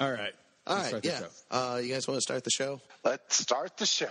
All right. All Let's the yeah. show. Uh, you guys want to start the show? Let's start the show.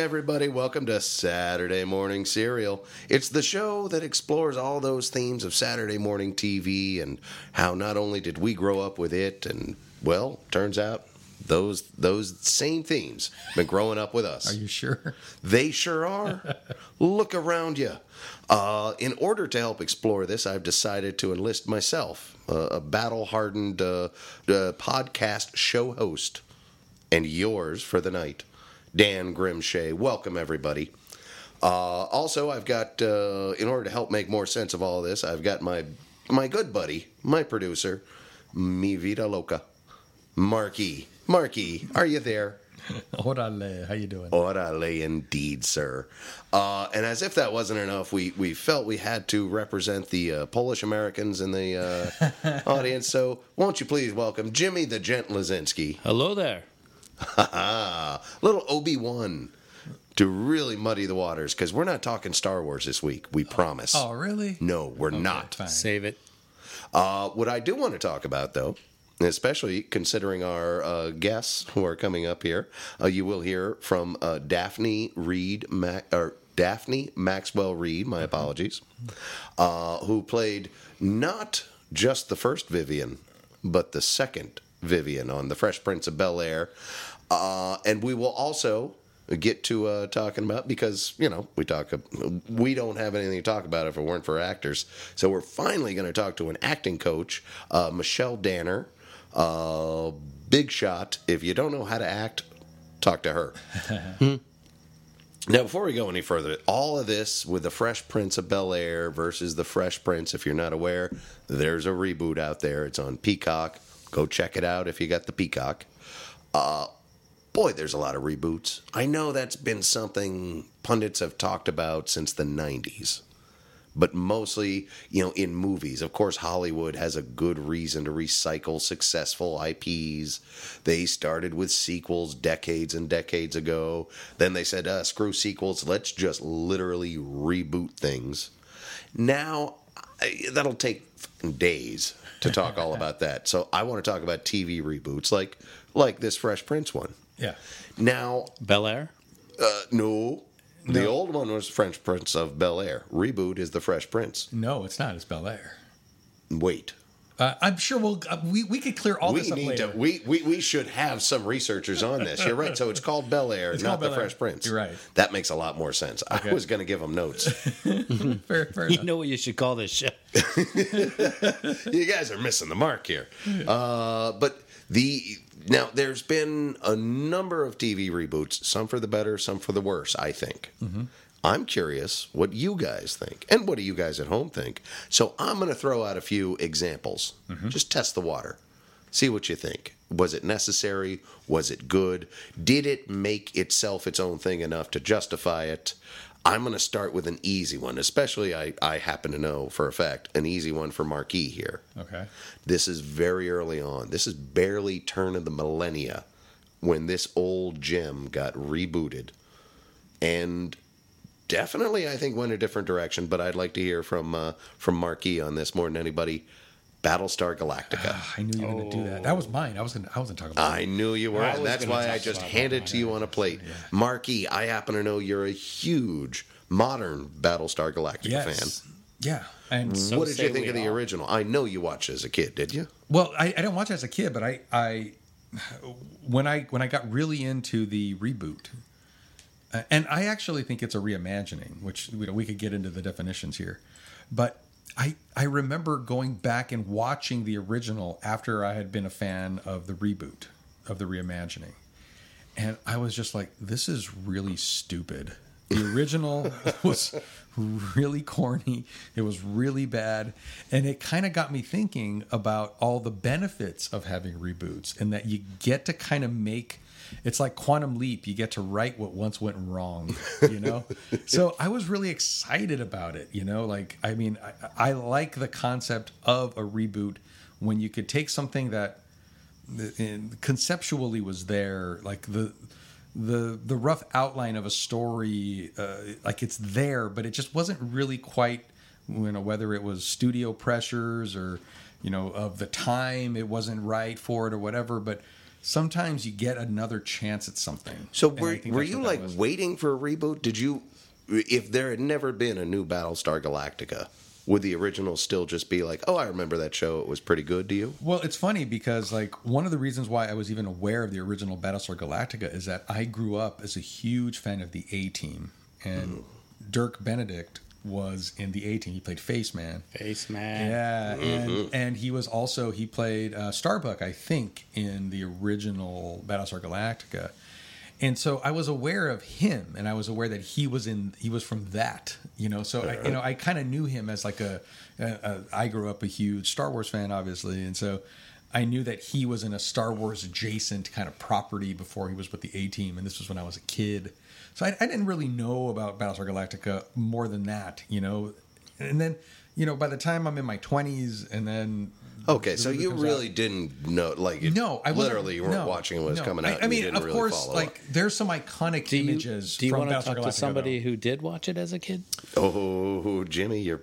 Everybody. Welcome to Saturday Morning Serial. It's the show that explores all those themes of Saturday morning TV and how not only did we grow up with it, and well, turns out those those same themes been growing up with us. Are you sure? They sure are. Look around you. Uh, in order to help explore this, I've decided to enlist myself, uh, a battle hardened uh, uh, podcast show host, and yours for the night, Dan Grimshay. Welcome, everybody. Uh, also, I've got, uh, in order to help make more sense of all this, I've got my my good buddy, my producer, Mi Vida Loca, Marky. Marky, are you there? Orale, how you doing? Orale, indeed, sir. Uh, and as if that wasn't enough, we, we felt we had to represent the uh, Polish Americans in the uh, audience. So, won't you please welcome Jimmy the Gent Lazinski, Hello there. little Obi Wan, to really muddy the waters because we're not talking Star Wars this week. We promise. Oh, really? No, we're not. Fine. Save it. Uh, what I do want to talk about, though, especially considering our uh, guests who are coming up here, uh, you will hear from uh, Daphne Reid, Ma- or Daphne Maxwell Reid. My apologies, uh, who played not just the first Vivian, but the second Vivian on The Fresh Prince of Bel Air, uh, and we will also get to uh, talking about because you know we talk we don't have anything to talk about if it weren't for actors. So we're finally going to talk to an acting coach uh, michelle danner. Uh, big shot. If you don't know how to act talk to her. Now before we go any further all of this with the fresh prince of bel air versus the fresh prince if you're not aware there's a reboot out there. It's on peacock. Go check it out if you got the peacock boy, there's a lot of reboots. I know that's been something pundits have talked about since the 90s, but mostly, you know, in movies. Of course, Hollywood has a good reason to recycle successful IPs. They started with sequels decades and decades ago. Then they said, uh, screw sequels, let's just literally reboot things. Now, that'll take days to talk all about that. So I want to talk about TV reboots like like this Fresh Prince one. Yeah. Now, Bel Air. uh, no, the old one was French Prince of Bel Air. Reboot is the Fresh Prince. No, it's not. It's Bel Air. Wait, Uh, I'm sure we'll uh, we we could clear all we this up need later. to. We, we we should have some researchers on this. You're right. So it's called Bel Air, It's not called the Bel Air. Fresh Prince. You're right. That makes a lot more sense. Okay. I was going to give them notes. fair, fair You enough. know what you should call this show? you guys are missing the mark here. Uh, but the now there's been a number of TV reboots, some for the better, some for the worse. I think. Mm-hmm. I'm curious what you guys think, and what do you guys at home think. So I'm going to throw out a few examples. Mm-hmm. Just test the water, see what you think. Was it necessary? Was it good? Did it make itself its own thing enough to justify it? I'm going to start with an easy one, especially I, I happen to know for a fact an easy one for Marky here. Okay. This is very early on. This is barely turn of the millennia when this old gem got rebooted. And definitely I think went a different direction, but I'd like to hear from uh, from Marky on this more than anybody. Battlestar Galactica. I knew you were going to do that. That was mine. I was going. I wasn't talking about. I knew you were, I and was that's gonna why I talk just about handed it to you on a plate. Marky, I happen to know you're a huge modern Battlestar Galactica yes. Yeah. And So what did you say think we of the all. original? I know you watched it as a kid, did you? well, I, I didn't watch it as a kid, but I I when I when I got really into the reboot, uh, and I actually think it's a reimagining, which you know, we could get into the definitions here, but I I remember going back and watching the original after I had been a fan of the reboot of the reimagining, and I was just like, this is really stupid. The original was really corny. It was really bad. And it kind of got me thinking about all the benefits of having reboots and that you get to kind of make it's like quantum leap. You get to right what once went wrong you know? So i was really excited about it you know? Like i mean I, I like the concept of a reboot when you could take something that conceptually was there like the the the rough outline of a story uh, like it's there but it just wasn't really quite you know whether it was studio pressures or you know of the time it wasn't right for it or whatever but sometimes you get another chance at something So were, were you like was. waiting for a reboot? Did you, if there had never been a new Battlestar Galactica, would the original still just be like, oh, I remember that show, it was pretty good to you? Well, it's funny because like one of the reasons why I was even aware of the original Battlestar Galactica is that I grew up as a huge fan of the A Team, and mm-hmm. Dirk Benedict was in the A Team. He played Face Man. Face man. Yeah, and and he was also he played uh, Starbuck, I think, in the original Battlestar Galactica. And so I was aware of him, and I was aware that he was in he was from that, you know. So I, you know, I kind of knew him as like a, a, a. I grew up a huge Star Wars fan, obviously, and so I knew that he was in a Star Wars adjacent kind of property before he was with the A Team, and this was when I was a kid. So I, I didn't really know about Battlestar Galactica more than that, you know. And then, you know, by the time I'm in my 20s, and then Okay, so the movie you really out- didn't know, like, it- no, I literally you weren't no, watching it when it was no. coming out. I, and mean, you didn't of really course, follow like there's some iconic Do you, images. do you from want to Battlestar talk to somebody though. who did watch it as a kid? Oh, Jimmy, you're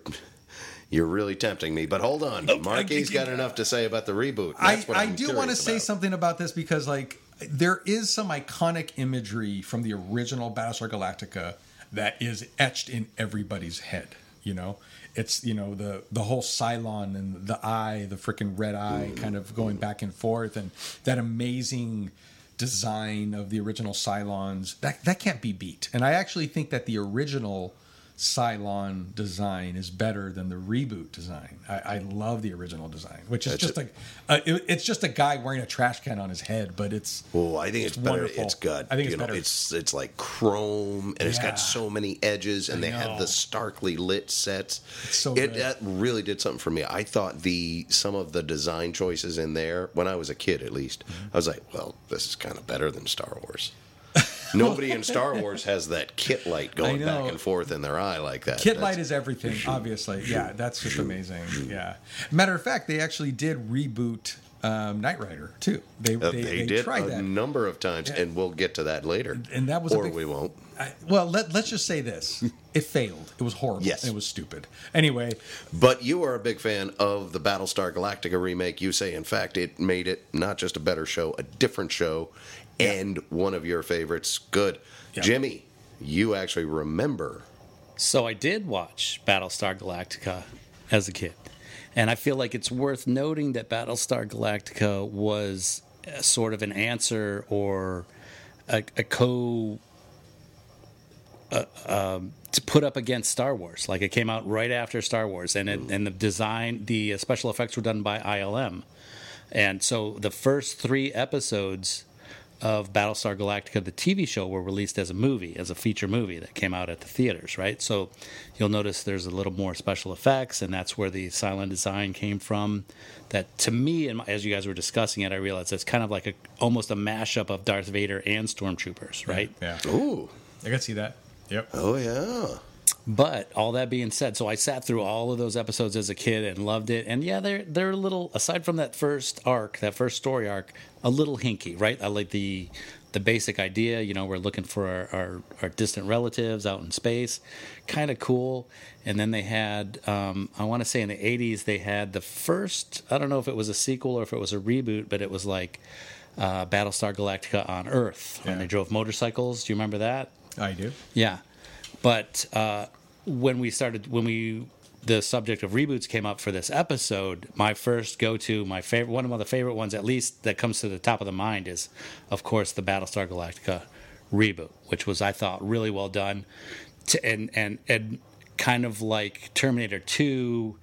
you're really tempting me. But hold on, Marky's got enough to say about the reboot. I, That's what I I'm do want to curious say about. something about this because like there is some iconic imagery from the original Battlestar Galactica that is etched in everybody's head. You know, it's you know the the whole Cylon and the eye, the freaking red eye, mm. kind of going back and forth, and that amazing design of the original Cylons. That that can't be beat. And I actually think that the original Cylon design is better than the reboot design. I, I love the original design, which is That's just it. like uh, it, it's just a guy wearing a trash can on his head, but it's Oh, I think it's, better. wonderful. It's good. I think it's know, better. It's it's like chrome, and it's got so many edges, and I they have the starkly lit sets. It's so it really did something for me. I thought the some of the design choices in there when I was a kid, at least, Mm-hmm. I was like, well, this is kind of better than Star Wars. Nobody in Star Wars has that KITT light going back and forth in their eye like that. KITT That's- Light is everything, obviously. Yeah, that's just amazing. Yeah. Matter of fact, they actually did reboot um, Knight Rider too. They Uh, they, they, did tried a that. number of times, Yeah. and we'll get to that later. And that was or big- we won't. I, well, let, let's just say this: it failed. It was horrible. Yes. it was stupid. Anyway, But you are a big fan of the Battlestar Galactica remake. You say, in fact, it made it not just a better show, a different show, and one of your favorites. Good. Yeah. Jimmy, you actually remember. So I did watch Battlestar Galactica as a kid. And I feel like it's worth noting that Battlestar Galactica was sort of an answer or a, a co uh, um, to put up against Star Wars. Like it came out right after Star Wars, and it, and the design, the uh, special effects were done by ILM, and so the first three episodes of Battlestar Galactica, the TV show, were released as a movie, as a feature movie that came out at the theaters, right? So you'll notice there's a little more special effects, and that's where the Cylon design came from. That to me, and as you guys were discussing it, I realized it's kind of like a almost a mashup of Darth Vader and Stormtroopers, right? yeah, Ooh. I can see that. Yep. Oh, yeah. But all that being said, so I sat through all of those episodes as a kid and loved it. And yeah, they're they're a little aside from that first arc, that first story arc, a little hinky, right? I like the the basic idea. You know, we're looking for our our, our distant relatives out in space, kind of cool. And then they had, um, I want to say in the '80s, they had the first. I don't know if it was a sequel or if it was a reboot, but it was like uh, Battlestar Galactica on Earth, Yeah. they drove motorcycles. Do you remember that? I do. Yeah, but uh, when we started, when we the subject of reboots came up for this episode, my first go to, my favorite, one of the favorite ones, at least that comes to the top of the mind, is of course the Battlestar Galactica reboot, which was I thought really well done, to, and and and kind of like Terminator Two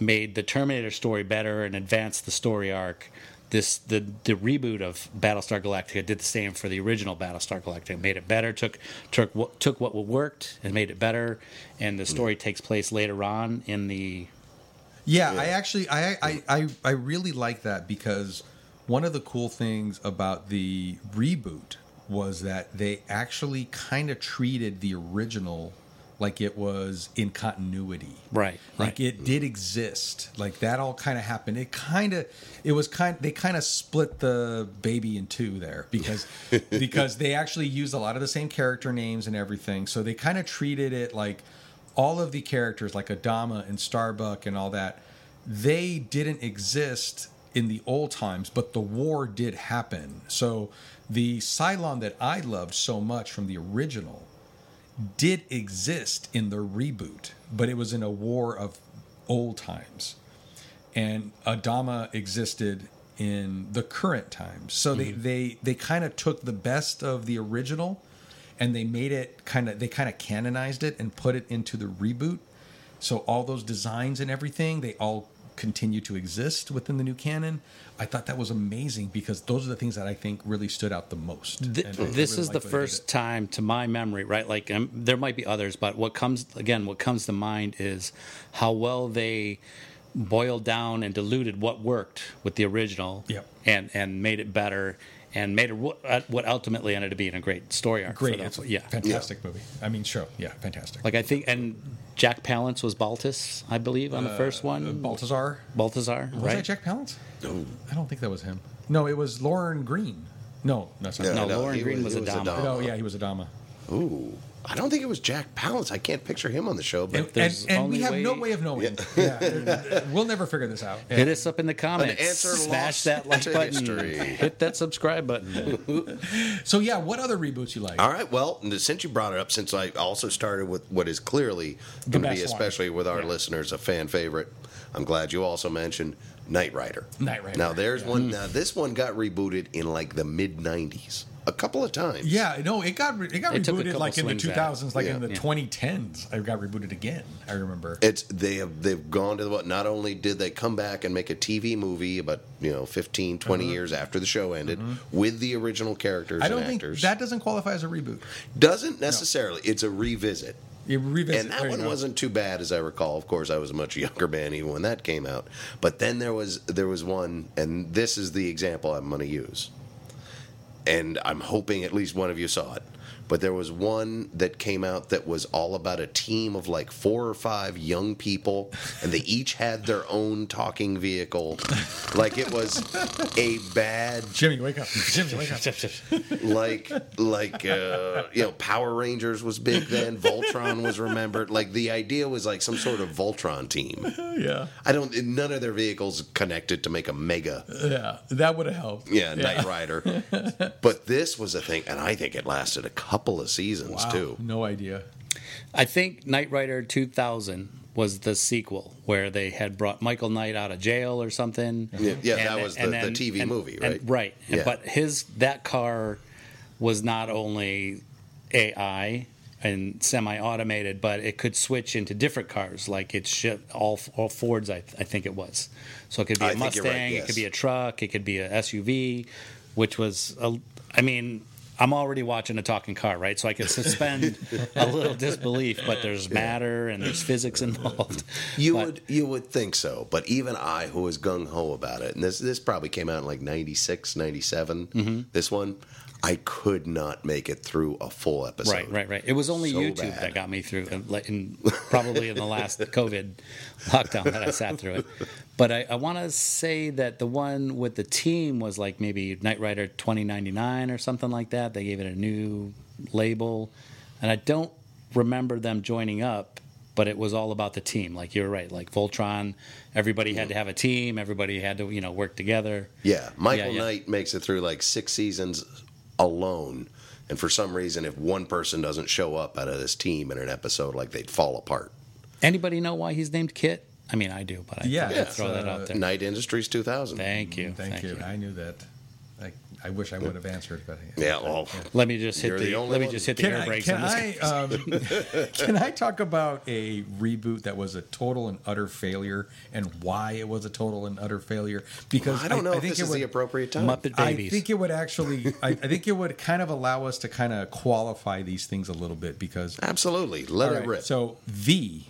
made the Terminator story better and advanced the story arc. This the the reboot of Battlestar Galactica did the same for the original Battlestar Galactica. Made it better. Took took what took what worked and made it better. And the story takes place later on in the Yeah, I actually I, I I I really like that because one of the cool things about the reboot was that they actually kind of treated the original like it was in continuity. Right, Like right. it did exist. Like that all kind of happened. It kind of it was kind they kind of split the baby in two there because because they actually used a lot of the same character names and everything. So they kind of treated it like all of the characters like Adama and Starbuck and all that they didn't exist in the old times, but the war did happen. So the Cylon that I loved so much from the original did exist in the reboot, but it was in a war of old times. And Adama existed in the current times. So they mm-hmm. they they kind of took the best of the original and they made it kind of they kind of canonized it and put it into the reboot. So all those designs and everything, they all continue to exist within the new canon. I thought that was amazing because those are the things that I think really stood out the most. Th- And I this really is the liked what they did. first time to my memory, right? Like um, there might be others, but what comes again, what comes to mind is how well they boiled down and diluted what worked with the original, Yep. and and made it better, and made it what, uh, what ultimately ended up being a great story arc. great. for It's them. a yeah. fantastic movie. I mean, show. Yeah, fantastic. Like I think, and Jack Palance was Baltus, I believe, on the uh, first one. Baltazar. Baltazar, Was right? that Jack Palance? No, I don't think that was him. No, it was Lorne Greene. No, that's not. No, him. Lorne Greene was he Adama. Adama. No, yeah, he was Adama. Ooh, I don't think it was Jack Palance. I can't picture him on the show, but And, and, There's and we only have no way- way of knowing. Yeah. we'll never figure this out. Hit us up in the comments. answer Smash that like button. history. Hit that subscribe button. So yeah, what other reboots you like? All right. Well, since you brought it up, since I also started with what is clearly going to be, best one. especially with our Yeah. listeners, a fan favorite, I'm glad you also mentioned Knight Rider. Knight Rider. Now, there's one. Now, this one got rebooted in like the mid '90s, a couple of times. Yeah, no, it got re- it got They took a rebooted couple like in the swings at it. 2000s, like Yeah. in the Yeah. 2010s. I got rebooted again. I remember. It's they have they've gone to the what not only did they come back and make a TV movie about you know 15 20 years after the show ended with the original characters Uh-huh. I don't and think actors that doesn't qualify as a reboot. doesn't necessarily it's a revisit You revisit. and that there you one go. wasn't too bad as I recall. Of course, I was a much younger man even when that came out. But then there was there was one, and this is the example I'm going to use. And I'm hoping at least one of you saw it. But there was one that came out that was all about a team of like four or five young people, and they each had their own talking vehicle. Like it was a bad Jimmy, wake up! Jimmy, wake up! like like uh, you know Power Rangers was big then Voltron was remembered like the idea was like some sort of Voltron team yeah, I don't none of their vehicles connected to make a mega yeah, that would have helped. yeah Knight Rider but this was a thing and I think it lasted a couple of seasons Wow, too no idea. I think Knight Rider 2000 was the sequel where they had brought Michael Knight out of jail or something. Yeah, yeah, And that was the- and the TV and- movie, and- right? right. Yeah. But his that car was not only AI and semi-automated, but it could switch into different cars. Like it's shi- all all Fords, I, I think it was. So it could be a I Mustang, right, it could be a truck, it could be a SUV, which was a, I mean. I'm already watching a talking car, right? So I can suspend a little disbelief, but there's matter and there's physics involved. you But- would you would think so but even I who was gung ho about it and this this probably came out in like 96 97 Mm-hmm. this one I could not make it through a full episode Right, right, right. It was only So YouTube bad. that got me through, in, in, probably in the last COVID lockdown that I sat through it. But I, I want to say that the one with the team was like maybe Knight Rider 2099 or something like that. They gave it a new label. And I don't remember them joining up, but it was all about the team. Like you're right, like Voltron, everybody had to have a team, everybody had to, you know, work together. Yeah, Michael Yeah, yeah. Knight makes it through like six seasons alone, and for some reason, if one person doesn't show up out of this team in an episode, like they'd fall apart. Anybody know why he's named KITT? I mean, I do, but I Yeah, thought I'd throw that uh, out there. Knight Industries 2000. Thank you. Thank, you. I knew that. I, I wish I would have answered, but Yeah, well, Let me just hit You're the, the only let me one. just hit the Can air I, brakes can, on this. I, um, can I talk about a reboot that was a total and utter failure and why it was a total and utter failure? Because I don't know if think this it is would, the appropriate time. Muppet I think it would actually. I, I think it would kind of allow us to kind of qualify these things a little bit because. Absolutely. Let All it right, rip. So V,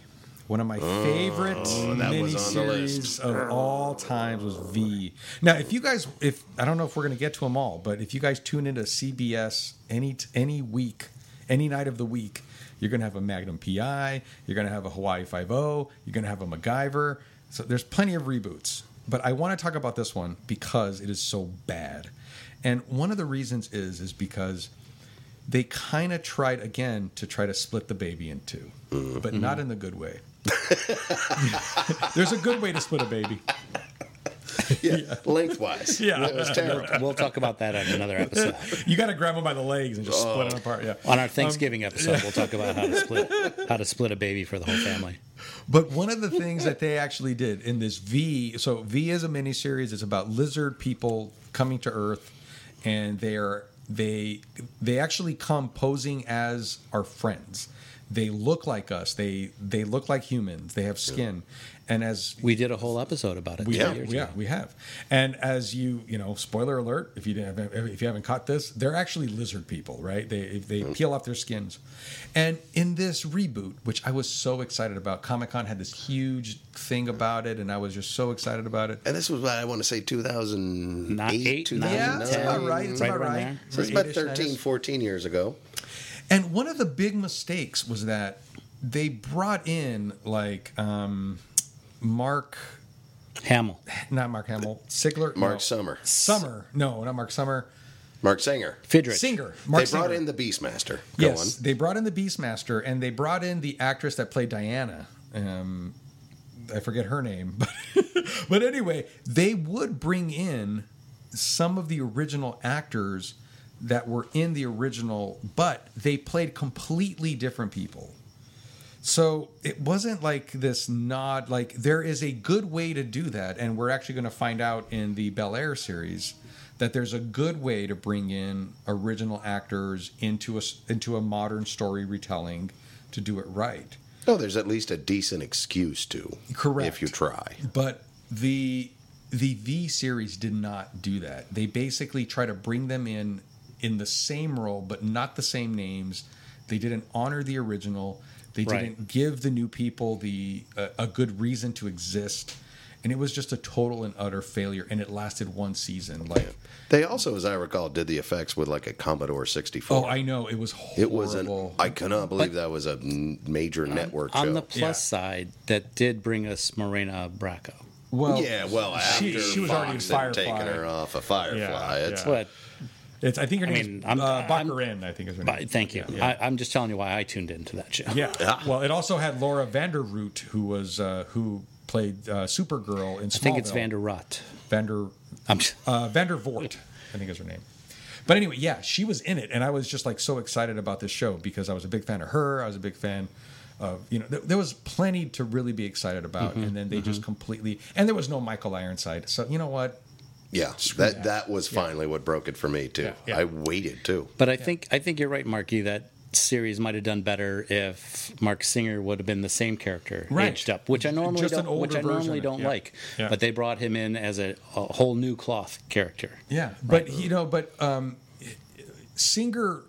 one of my favorite Oh, that was on the miniseries of all times was V. Now, if you guys, if I don't know if we're going to get to them all, but if you guys tune into CBS any any week, any night of the week, you're going to have a Magnum PI, you're going to have a Hawaii Five O, you're going to have a MacGyver. So there's plenty of reboots, but I want to talk about this one because it is so bad, and one of the reasons is is because they kind of tried again to try to split the baby in 2 but mm-hmm. not in the good way. There's a good way to split a baby. yeah, lengthwise. Yeah. It was terrible. we'll talk about that on another episode. You got to grab them by the legs and just split them oh. apart. Yeah. On our Thanksgiving um, episode, we'll talk about how to split how to split a baby for the whole family. But one of the things that they actually did in this V, so V is a miniseries. It's about lizard people coming to Earth, and they are they they actually come posing as our friends. They look like us. They they look like humans. They have skin, and as We did a whole episode about it. We have, years yeah, ago. we have. And as you, you know, spoiler alert, if you didn't have, if you haven't caught this, they're actually lizard people, right? They they mm-hmm. peel off their skins. And in this reboot, which I was so excited about, Comic Con had this huge thing about it, and I was just so excited about it. And this was what I want to say 2008, Not eight, 2009. Yeah, that's about right. It's Right about right. So it's about Eight-ish, 13, 14 years ago. And one of the big mistakes was that they brought in like um, Mark, Hamill. not Mark Hamill, Sigler, Mark no. Summer. Summer, no, not Mark Summer, Marc Singer. Fidrich. Singer. Mark they brought Singer. in the Beastmaster. Go Yes, on. they brought in the Beastmaster, and they brought in the actress that played Diana. Um, I forget her name, but but anyway, they would bring in some of the original actors that were in the original, but they played completely different people. So it wasn't like this nod. Like there is a good way to do that, and we're actually going to find out in the Bel Air series that there's a good way to bring in original actors into a into a modern story retelling to do it right. No, there's at least a decent excuse to. Correct. If you try. But the the V series did not do that. They basically try to bring them in in the same role, but not the same names. They didn't honor the original. They Right. didn't give the new people the uh, a good reason to exist, and it was just a total and utter failure. And it lasted one season. Like, They also, as I recall, did the effects with like a Commodore 64. oh, I know it was horrible. it was an. I cannot believe that was a major network On show. the plus Yeah. side, that did bring us Morena Bracco. well, yeah, well, after she, she was already in Fox had taken her off of Firefly, Yeah, it's yeah. But It's, I think her I name mean, is I'm- uh, I'm- I think is her name. thank you. Yeah. I, I'm just telling you why I tuned into that show. Yeah. Ah. Well, it also had Laura Vanderroot, who was uh, who played uh, Supergirl in Smallville. I think it's Vander Rott. Vander I'm just, uh, Vandervoort, I think is her name. But anyway, yeah, she was in it, and I was just like so excited about this show because I was a big fan of her. I was a big fan of you know there, there was plenty to really be excited about, Mm-hmm. and then they just completely and there was no Michael Ironside. So you know what? Yeah. that. That that was finally what broke it for me too. Yeah, yeah. I waited too. but I think I think you're right, Marky. That series might have done better if Marc Singer would have been the same character Right. aged up, which I normally Just don't, which older I normally don't Yeah. like. Yeah. But they brought him in as a, a whole new cloth character. Yeah, but you know, but um, Singer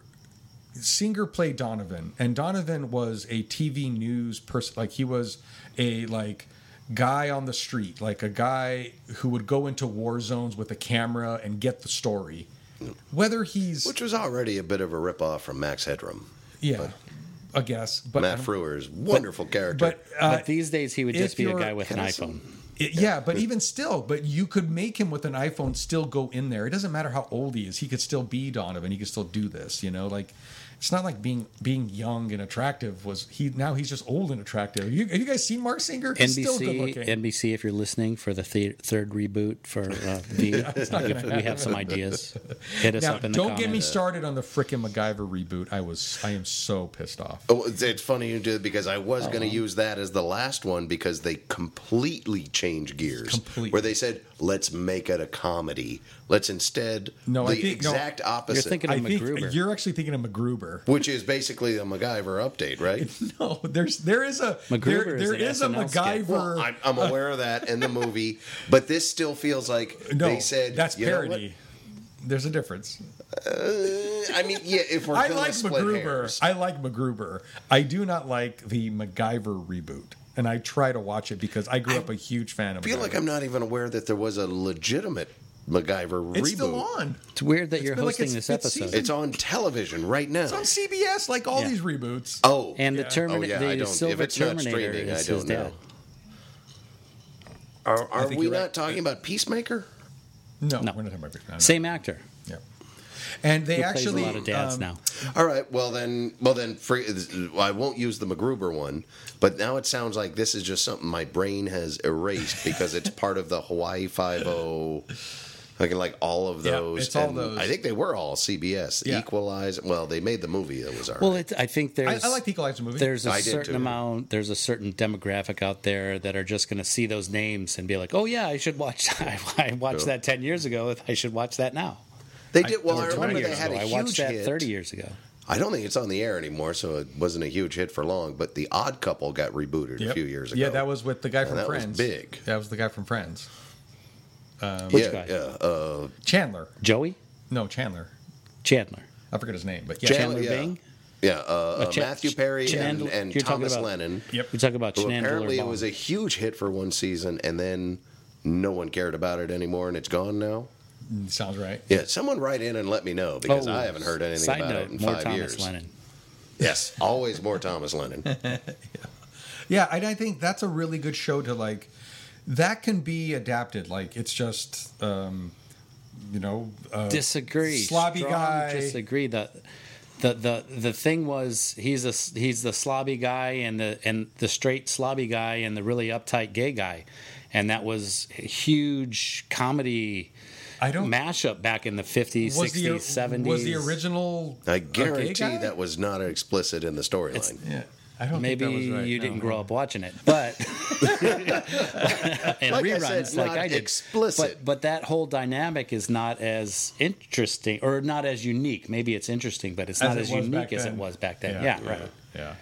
Singer played Donovan, and Donovan was a TV news person. Like he was a like guy on the street, like a guy who would go into war zones with a camera and get the story. Whether he's Which was already a bit of a ripoff from Max Headroom. yeah, I guess, but Matt don't- Frewer's wonderful character. But uh, but these days, he would just be a guy with an iPhone. It- yeah, but even still, but you could make him with an iPhone still go in there. It doesn't matter how old he is; he could still be Donovan. He could still do this. You know, like it's not like being being young and attractive was he. Now he's just old and attractive. You, have you guys seen Marc Singer? He's still good NBC, looking. NBC, if you're listening for the thir- third reboot for uh, V, it's not we have some ideas. Hit us now, up in the don't comments. get me started on the frickin' MacGyver reboot. I was, I am so pissed off. Oh, it's, it's funny you did because I was Uh-huh. going to use that as the last one because they completely changed gears. Completely. Where they said, let's make it a comedy. Let's instead No, the I think- no. exact opposite. You're thinking I of think MacGruber. you're actually thinking of MacGruber. which is basically a MacGyver update, right? No, there's there is a MacGruber there, is there an is a MacGyver. Well, I'm, I'm aware of that in the movie, but this still feels like no, they said that's "You know parody. There's a difference. Uh, I mean, yeah, if we're I like split MacGruber. hairs, I like MacGruber. I do not like the MacGyver reboot, and I try to watch it because I grew up a huge fan of. I feel MacGyver. like I'm not even aware that there was a legitimate MacGyver It's reboot. still on. It's weird that you're been like hosting its this fifth episode. season. It's on television right now. It's on CBS, like all Yeah. these reboots. oh, and the Yeah. Terminator, Oh, yeah, I the don't- Silver if it's not Terminator streaming, I is don't know. dad. are, are think we you're not right. talking about Peacemaker? No, No. we're not talking about no, no. Same actor. Yeah. And they He actually plays a lot of dads um, now. All right. Well then, well then, free, I won't use the MacGruber one. But now it sounds like this is just something my brain has erased because it's part of the Hawaii Five O. Like like all of Yeah, those. it's all those. I think they were all CBS. Yeah. Equalize. Well, they made the movie that was our. Well, it, I think there's I like the Equalizer movie. there's a I certain amount there's a certain demographic out there that are just going to see those names and be like, oh yeah, I should watch. I, I watched Yeah. that ten years ago. I should watch that now. they did. Well, or I remember they years had a ago. I huge watched that hit. thirty years ago. I don't think it's on the air anymore, so it wasn't a huge hit for long. But The Odd Couple got rebooted a few years ago. Yeah, that was with the guy from that was Friends. big. That was the guy from Friends. Which yeah, guy? yeah. Uh, Chandler. Joey No, Chandler. Chandler. I forget his name, but yeah. Chandler, Chandler yeah. Bing. yeah, uh, uh, Ch- Matthew Perry and, and you're Thomas about- Lennon. Yep. We talk about Who Chandler. apparently it was a huge hit for one season, and then no one cared about it anymore, and it's gone now. Sounds right. Yeah, someone write in and let me know because Oh, I haven't heard anything about note, it in more five Thomas years. Lennon. Yes, always more Thomas Lennon. Yeah, and I think that's a really good show to like. That can be adapted. Like it's just, um, you know, uh, disagree. slobby Strong guy. Disagree. The, the the the thing was he's a he's the slobby guy and the and the straight slobby guy and the really uptight gay guy, and that was a huge comedy I don't. mashup back in the fifties, was the sixties, seventies. was the original? I a gay guarantee guy? that was not explicit in the storyline. Yeah, I don't. Maybe think that was right. you No. didn't grow up watching it, but and Like I reruns said, like not I did. explicit. But but that whole dynamic is not as interesting or not as unique. Maybe it's interesting, but it's As not it as unique as it was back then. Yeah, right. Yeah.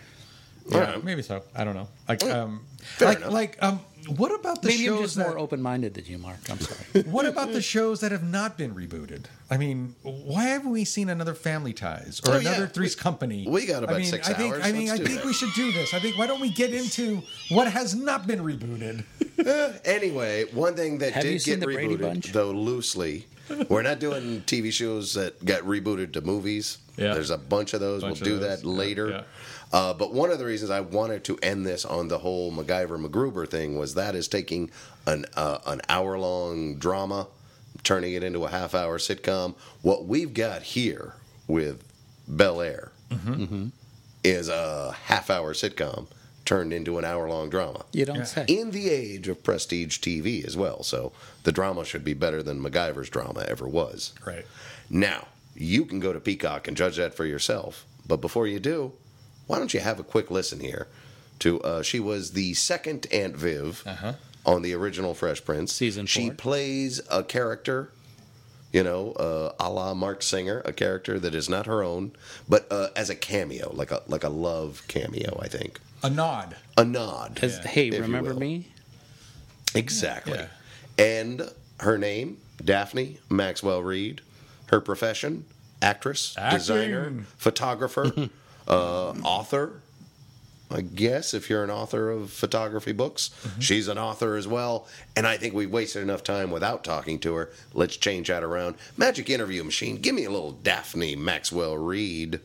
All Yeah, right. maybe so. I don't know. Like, um, Fair like, enough. like, um, what about the Maybe I'm shows just that? more open-minded than you, Mark. I'm sorry. what about the shows that have not been rebooted? I mean, why haven't we seen another Family Ties or Oh, yeah. another Three's We- Company? we got about I mean, six I think, hours. I mean, Let's I think that. we should do this. I think why don't we get into what has not been rebooted? Anyway, one thing that Have did get the rebooted, Bunch? though loosely, we're not doing TV shows that got rebooted to movies. Yeah. There's a bunch of those. Bunch we'll of do those. that Yeah, later. yeah. Uh, but one of the reasons I wanted to end this on the whole MacGyver MacGruber thing was that is taking an uh, an hour long drama, turning it into a half hour sitcom. What we've got here with Bel Air Mm-hmm. is a half hour sitcom turned into an hour long drama You don't Yeah. say. in the age of prestige TV as well. So the drama should be better than MacGyver's drama ever was. Right. Now, you can go to Peacock and judge that for yourself. But before you do, why don't you have a quick listen here to uh, she was the second Aunt Viv Uh-huh. on the original Fresh Prince. Season She plays a character, you know, uh, a la Marc Singer, a character that is not her own, but uh, as a cameo, like a like a love cameo, I think. A nod. A nod. As, Yeah. hey, if you remember will. me? Exactly. Yeah. And her name, Daphne Maxwell Reid. Her profession, actress, Acting. designer, photographer, uh, author. I guess if you're an author of photography books, Mm-hmm. she's an author as well. And I think we've wasted enough time without talking to her. Let's change that around. Magic interview machine, give me a little Daphne Maxwell Reid.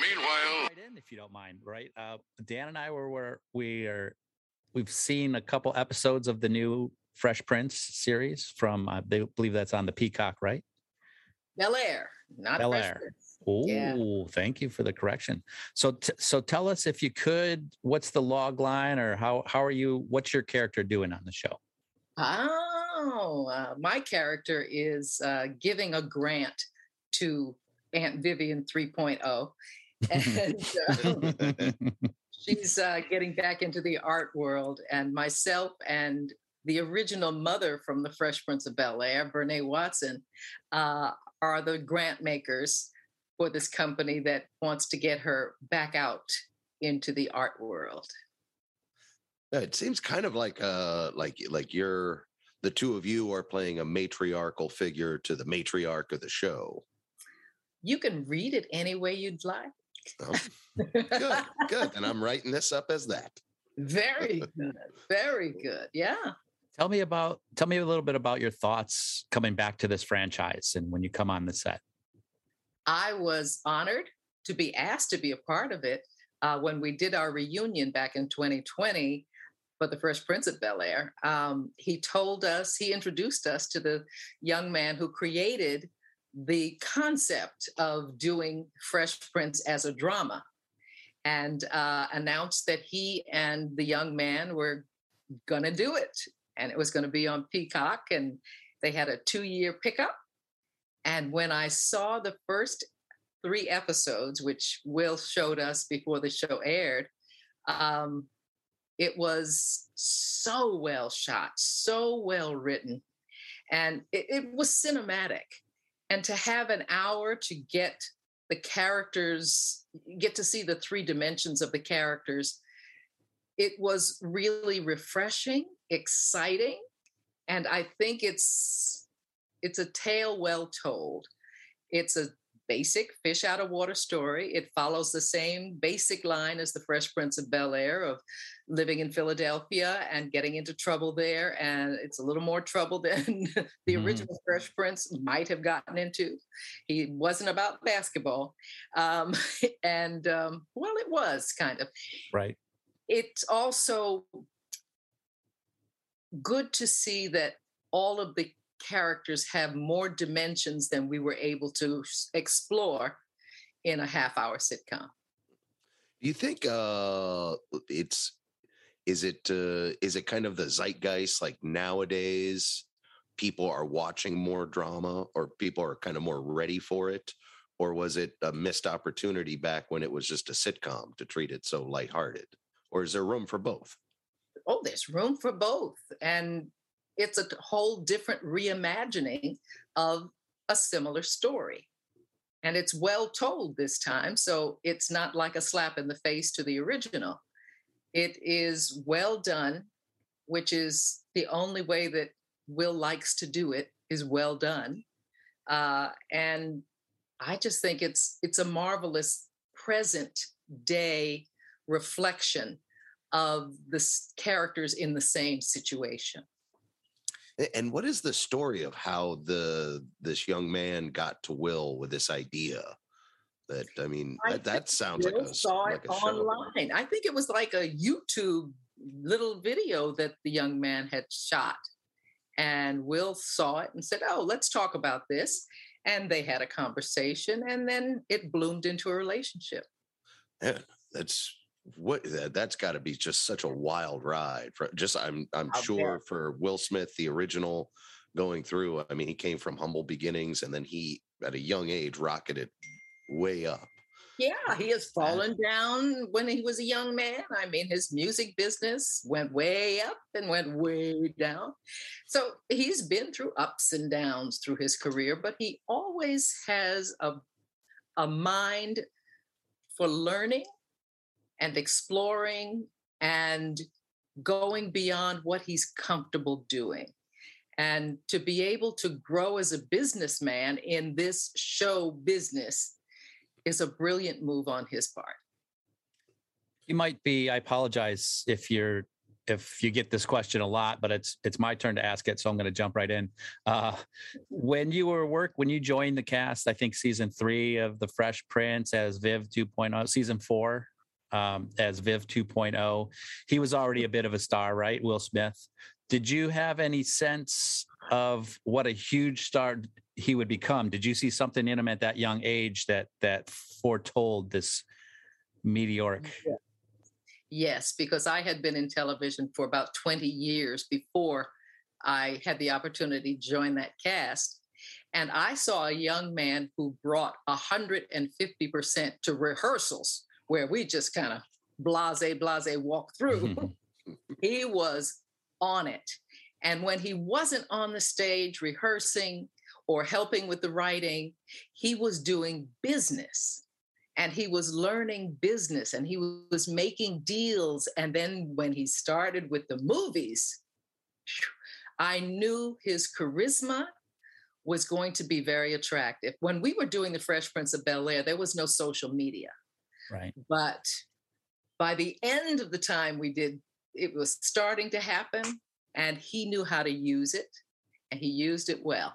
Meanwhile, if you don't mind. Right, uh, Dan and I were where we are. We've seen a couple episodes of the new Fresh Prince series from. I believe that's on the Peacock, right? Bel Air, not Bel Air. Oh, Yeah. thank you for the correction. So, t- so tell us if you could, what's the log line, or how how are you? What's your character doing on the show? Oh, uh, my character is uh, giving a grant to Aunt Vivian 3.0. And uh, she's uh, getting back into the art world. And myself and the original mother from The Fresh Prince of Bel Air, Vernee Watson, uh, are the grant makers for this company that wants to get her back out into the art world. Yeah, It seems kind of like uh like like you're the two of you are playing a matriarchal figure to the matriarch of the show. You can read it any way you'd like. Oh, good, good. And I'm writing this up as that. Very good. Very good. Yeah. Tell me about tell me a little bit about your thoughts coming back to this franchise and when you come on the set. I was honored to be asked to be a part of it uh, when we did our reunion back in 2020 for the Fresh Prince of Bel Air. Um, he told us, he introduced us to the young man who created the concept of doing Fresh Prince as a drama and uh, announced that he and the young man were going to do it. And it was going to be on Peacock, and they had a two year pickup. And when I saw the first three episodes, which Will showed us before the show aired, um, it was so well shot, so well written, and it, it was cinematic. And to have an hour to get the characters, get to see the three dimensions of the characters, it was really refreshing, exciting, and I think it's it's a tale well told. It's a basic fish out of water story. It follows the same basic line as the Fresh Prince of Bel Air of living in Philadelphia and getting into trouble there. And it's a little more trouble than the Mhm. original Fresh Prince might have gotten into. He wasn't about basketball. Um, and um, well, it was kind of Right. it's also good to see that all of the characters have more dimensions than we were able to explore in a half hour sitcom. Do you think uh it's is it uh is it kind of the zeitgeist like nowadays people are watching more drama or people are kind of more ready for it or was it a missed opportunity back when it was just a sitcom to treat it so lighthearted or is there room for both? Oh, there's room for both. And it's a whole different reimagining of a similar story. And it's well told this time. So it's not like a slap in the face to the original. It is well done, which is the only way that Will likes to do it is well done. Uh, and I just think it's it's a marvelous present day reflection of the characters in the same situation. And what is the story of how the this young man got to Will with this idea? That I mean, I that, that sounds like Will a, s- saw like it a show. online. I think it was like a YouTube little video that the young man had shot. And Will saw it and said, Oh, let's talk about this. And they had a conversation, and then it bloomed into a relationship. Yeah, that's what that, that's got to be just such a wild ride. For just I'm I'm oh, I'll sure for Will Smith, the original going through. I mean, he came from humble beginnings, and then he at a young age rocketed way up. Yeah, he has fallen down when he was a young man. I mean, his music business went way up and went way down. So he's been through ups and downs through his career, but he always has a, a mind for learning and exploring and going beyond what he's comfortable doing. And to be able to grow as a businessman in this show business is a brilliant move on his part. You might be. I apologize if you're if you get this question a lot, but it's it's my turn to ask it, so I'm going to jump right in. Uh, when you were work when you joined the cast, I think season three of The Fresh Prince as Viv 2.0, season four um, as Viv 2.0, he was already a bit of a star, right? Will Smith. Did you have any sense of what a huge star he would become? Did you see something in him at that young age that that foretold this meteoric? Yes, because I had been in television for about 20 years before I had the opportunity to join that cast. And I saw a young man who brought 150% to rehearsals where we just kind of blase, blase walk through. he was on it. And when he wasn't on the stage rehearsing or helping with the writing, he was doing business and he was learning business and he was making deals. And then when he started with the movies, I knew his charisma was going to be very attractive. When we were doing The Fresh Prince of Bel Air, there was no social media. Right. But by the end of the time we did, it was starting to happen, and he knew how to use it, and he used it well.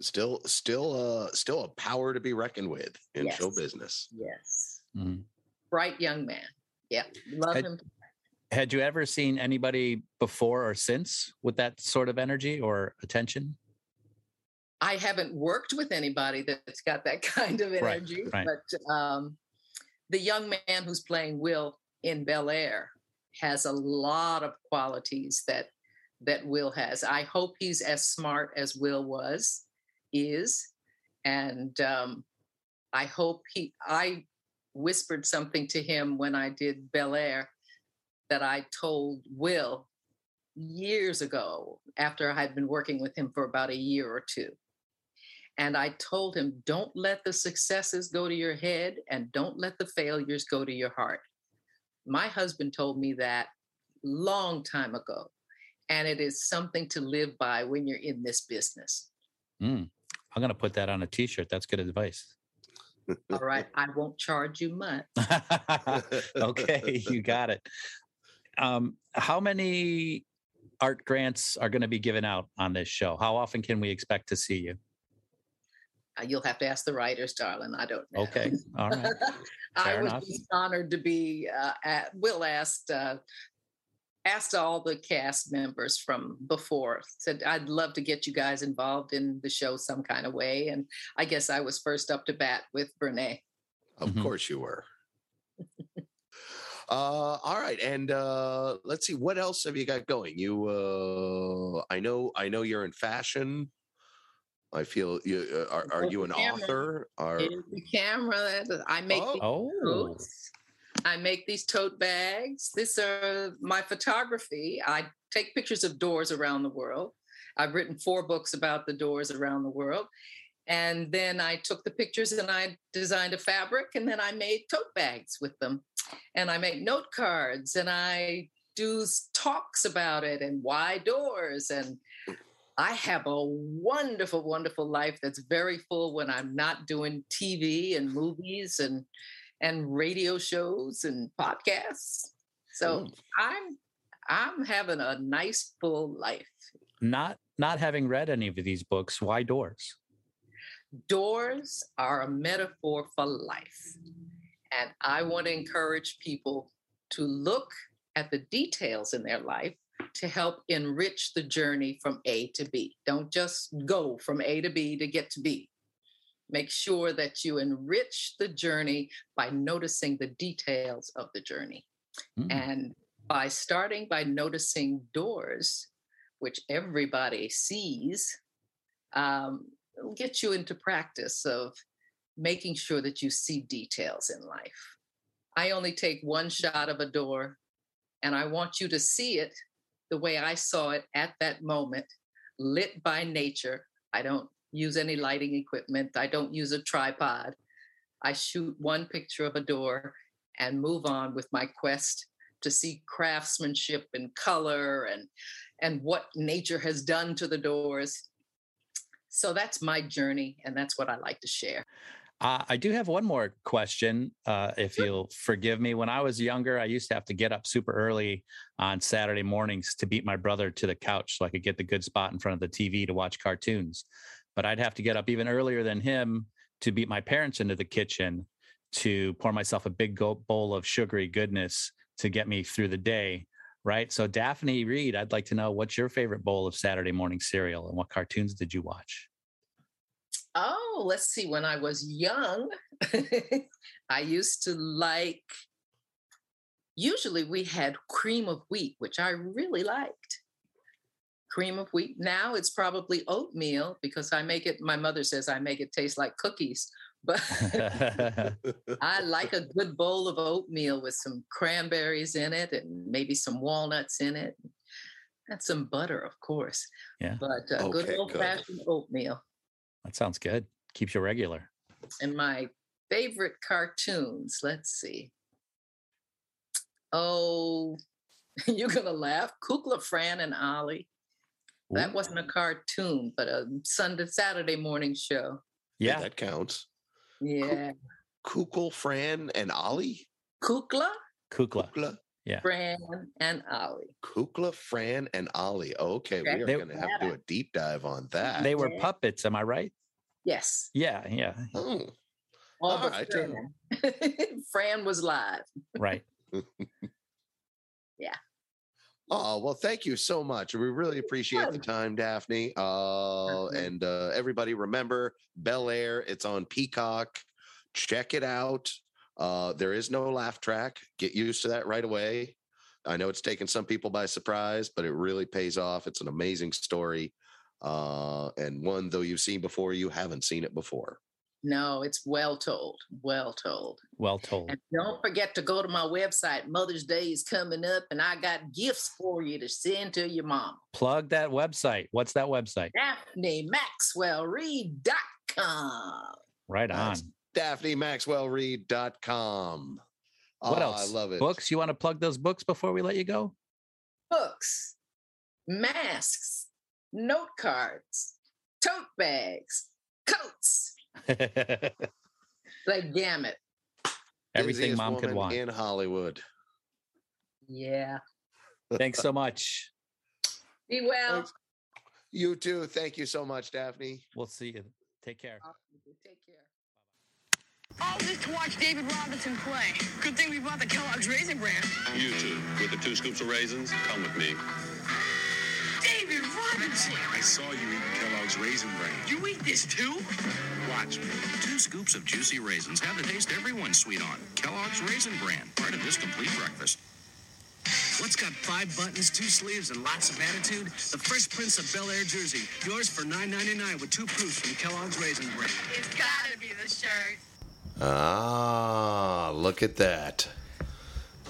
Still, still, uh, still a power to be reckoned with in Yes. show business. Yes. Mhm. Bright young man. Yeah. Love Had- him. Had you ever seen anybody before or since with that sort of energy or attention? I haven't worked with anybody that's got that kind of Right, energy, right. but um, the young man who's playing Will in Bel Air has a lot of qualities that that Will has. I hope he's as smart as Will was, is, and um, I hope he. I whispered something to him when I did Bel Air that I told Will years ago after I had been working with him for about a year or two. And I told him, don't let the successes go to your head and don't let the failures go to your heart. My husband told me that long time ago. And it is something to live by when you're in this business. Mm. I'm going to put that on a t-shirt. That's good advice. All right. I won't charge you much. okay, you got it. Um, how many art grants are going to be given out on this show? How often can we expect to see you? Uh, You'll have to ask the writers, darling. I don't know. Okay, all right. I Fair was enough. honored to be uh, at, Will asked uh, asked all the cast members from before said I'd love to get you guys involved in the show some kind of way, and I guess I was first up to bat with Brene. Of Mhm. course you were. uh, all right, and uh, let's see what else have you got going. You, uh, I know, I know you're in fashion. I feel you uh, are. Are you an Camera. author? Are the camera. I make Oh. these Oh. I make these tote bags. This are my photography. I take pictures of doors around the world. I've written four books about the doors around the world. And then I took the pictures and I designed a fabric and then I made tote bags with them. And I make note cards and I do talks about it and why doors. And I have a wonderful, wonderful life that's very full when I'm not doing TV and movies and and radio shows and podcasts. So Mm. I'm I'm having a nice full life. not not having read any of these books. Why doors? Doors are a metaphor for life. And I want to encourage people to look at the details in their life to help enrich the journey from A to B. Don't just go from A to B to get to B. Make sure that you enrich the journey by noticing the details of the journey. Mm. And by starting by noticing doors, which everybody sees, um, it'll get you into practice of making sure that you see details in life. I only take one shot of a door, and I want you to see it the way I saw it at that moment, lit by nature. I don't use any lighting equipment, I don't use a tripod. I shoot one picture of a door and move on with my quest to see craftsmanship and color and and what nature has done to the doors. So that's my journey and that's what I like to share. Uh, I do have one more question, uh, if you'll forgive me. When I was younger, I used to have to get up super early on Saturday mornings to beat my brother to the couch so I could get the good spot in front of the TV to watch cartoons. But I'd have to get up even earlier than him to beat my parents into the kitchen to pour myself a big bowl of sugary goodness to get me through the day. Right. So, Daphne Reid, I'd like to know what's your favorite bowl of Saturday morning cereal and what cartoons did you watch? Oh, let's see. When I was young, I used to like, usually we had cream of wheat, which I really liked. Cream of wheat. Now it's probably oatmeal because I make it, my mother says I make it taste like cookies. But I like a good bowl of oatmeal with some cranberries in it and maybe some walnuts in it. And some butter, of course. Yeah. But a good old fashioned oatmeal. That sounds good. Keeps you regular. and my favorite cartoons. Let's see. Oh, you're gonna laugh. Kukla, Fran, and Ollie. That Ooh. wasn't a cartoon, but a Sunday Saturday morning show. Yeah. that counts. Yeah, Kukla, Fran, and Ollie. Kukla, Kukla. Kukla, Fran, and Ollie. Kukla, Fran, and Ollie. Okay, we are going to have to do a deep dive on that. They were puppets, am I right? Yes, Yeah, yeah. oh, all All but Fran. Fran was live. Right. Yeah. Oh, well, thank you so much. We really appreciate the time, Daphne. Uh, Mhm. and uh, everybody remember Bel Air, it's on Peacock. Check it out. Uh, there is no laugh track. Get used to that right away. I know it's taken some people by surprise, but it really pays off. It's an amazing story. Uh, and one, though you've seen before, you haven't seen it before. No, it's well told. Well told. Well told. And don't forget to go to my website. Mother's Day is coming up, and I got gifts for you to send to your mom. Plug that website. What's that website? DaphneMaxwellReid.com. Right on. That's DaphneMaxwellReid.com. What Oh, else? I love it. Books. You want to plug those books before we let you go? Books, masks, note cards, tote bags, coats, the gamut. Everything Busiest mom could woman want. in Hollywood. Yeah. Thanks so much. Be well. Thanks. You too. Thank you so much, Daphne. We'll see you. Take care. Take care. All this to watch David Robinson play. Good thing we bought the Kellogg's Raisin Bran. You too. with the two scoops of raisins, come with me. David Robinson! I saw you eating Kellogg's Raisin Bran. You eat this too? Watch me. Two scoops of juicy raisins have the taste everyone's sweet on. Kellogg's Raisin Bran, part of this complete breakfast. What's got five buttons, two sleeves, and lots of attitude? The Fresh Prince of Bel Air jersey. Yours for $9.99 with two proofs from Kellogg's Raisin Bran. It's gotta be the shirt. Ah, look at that.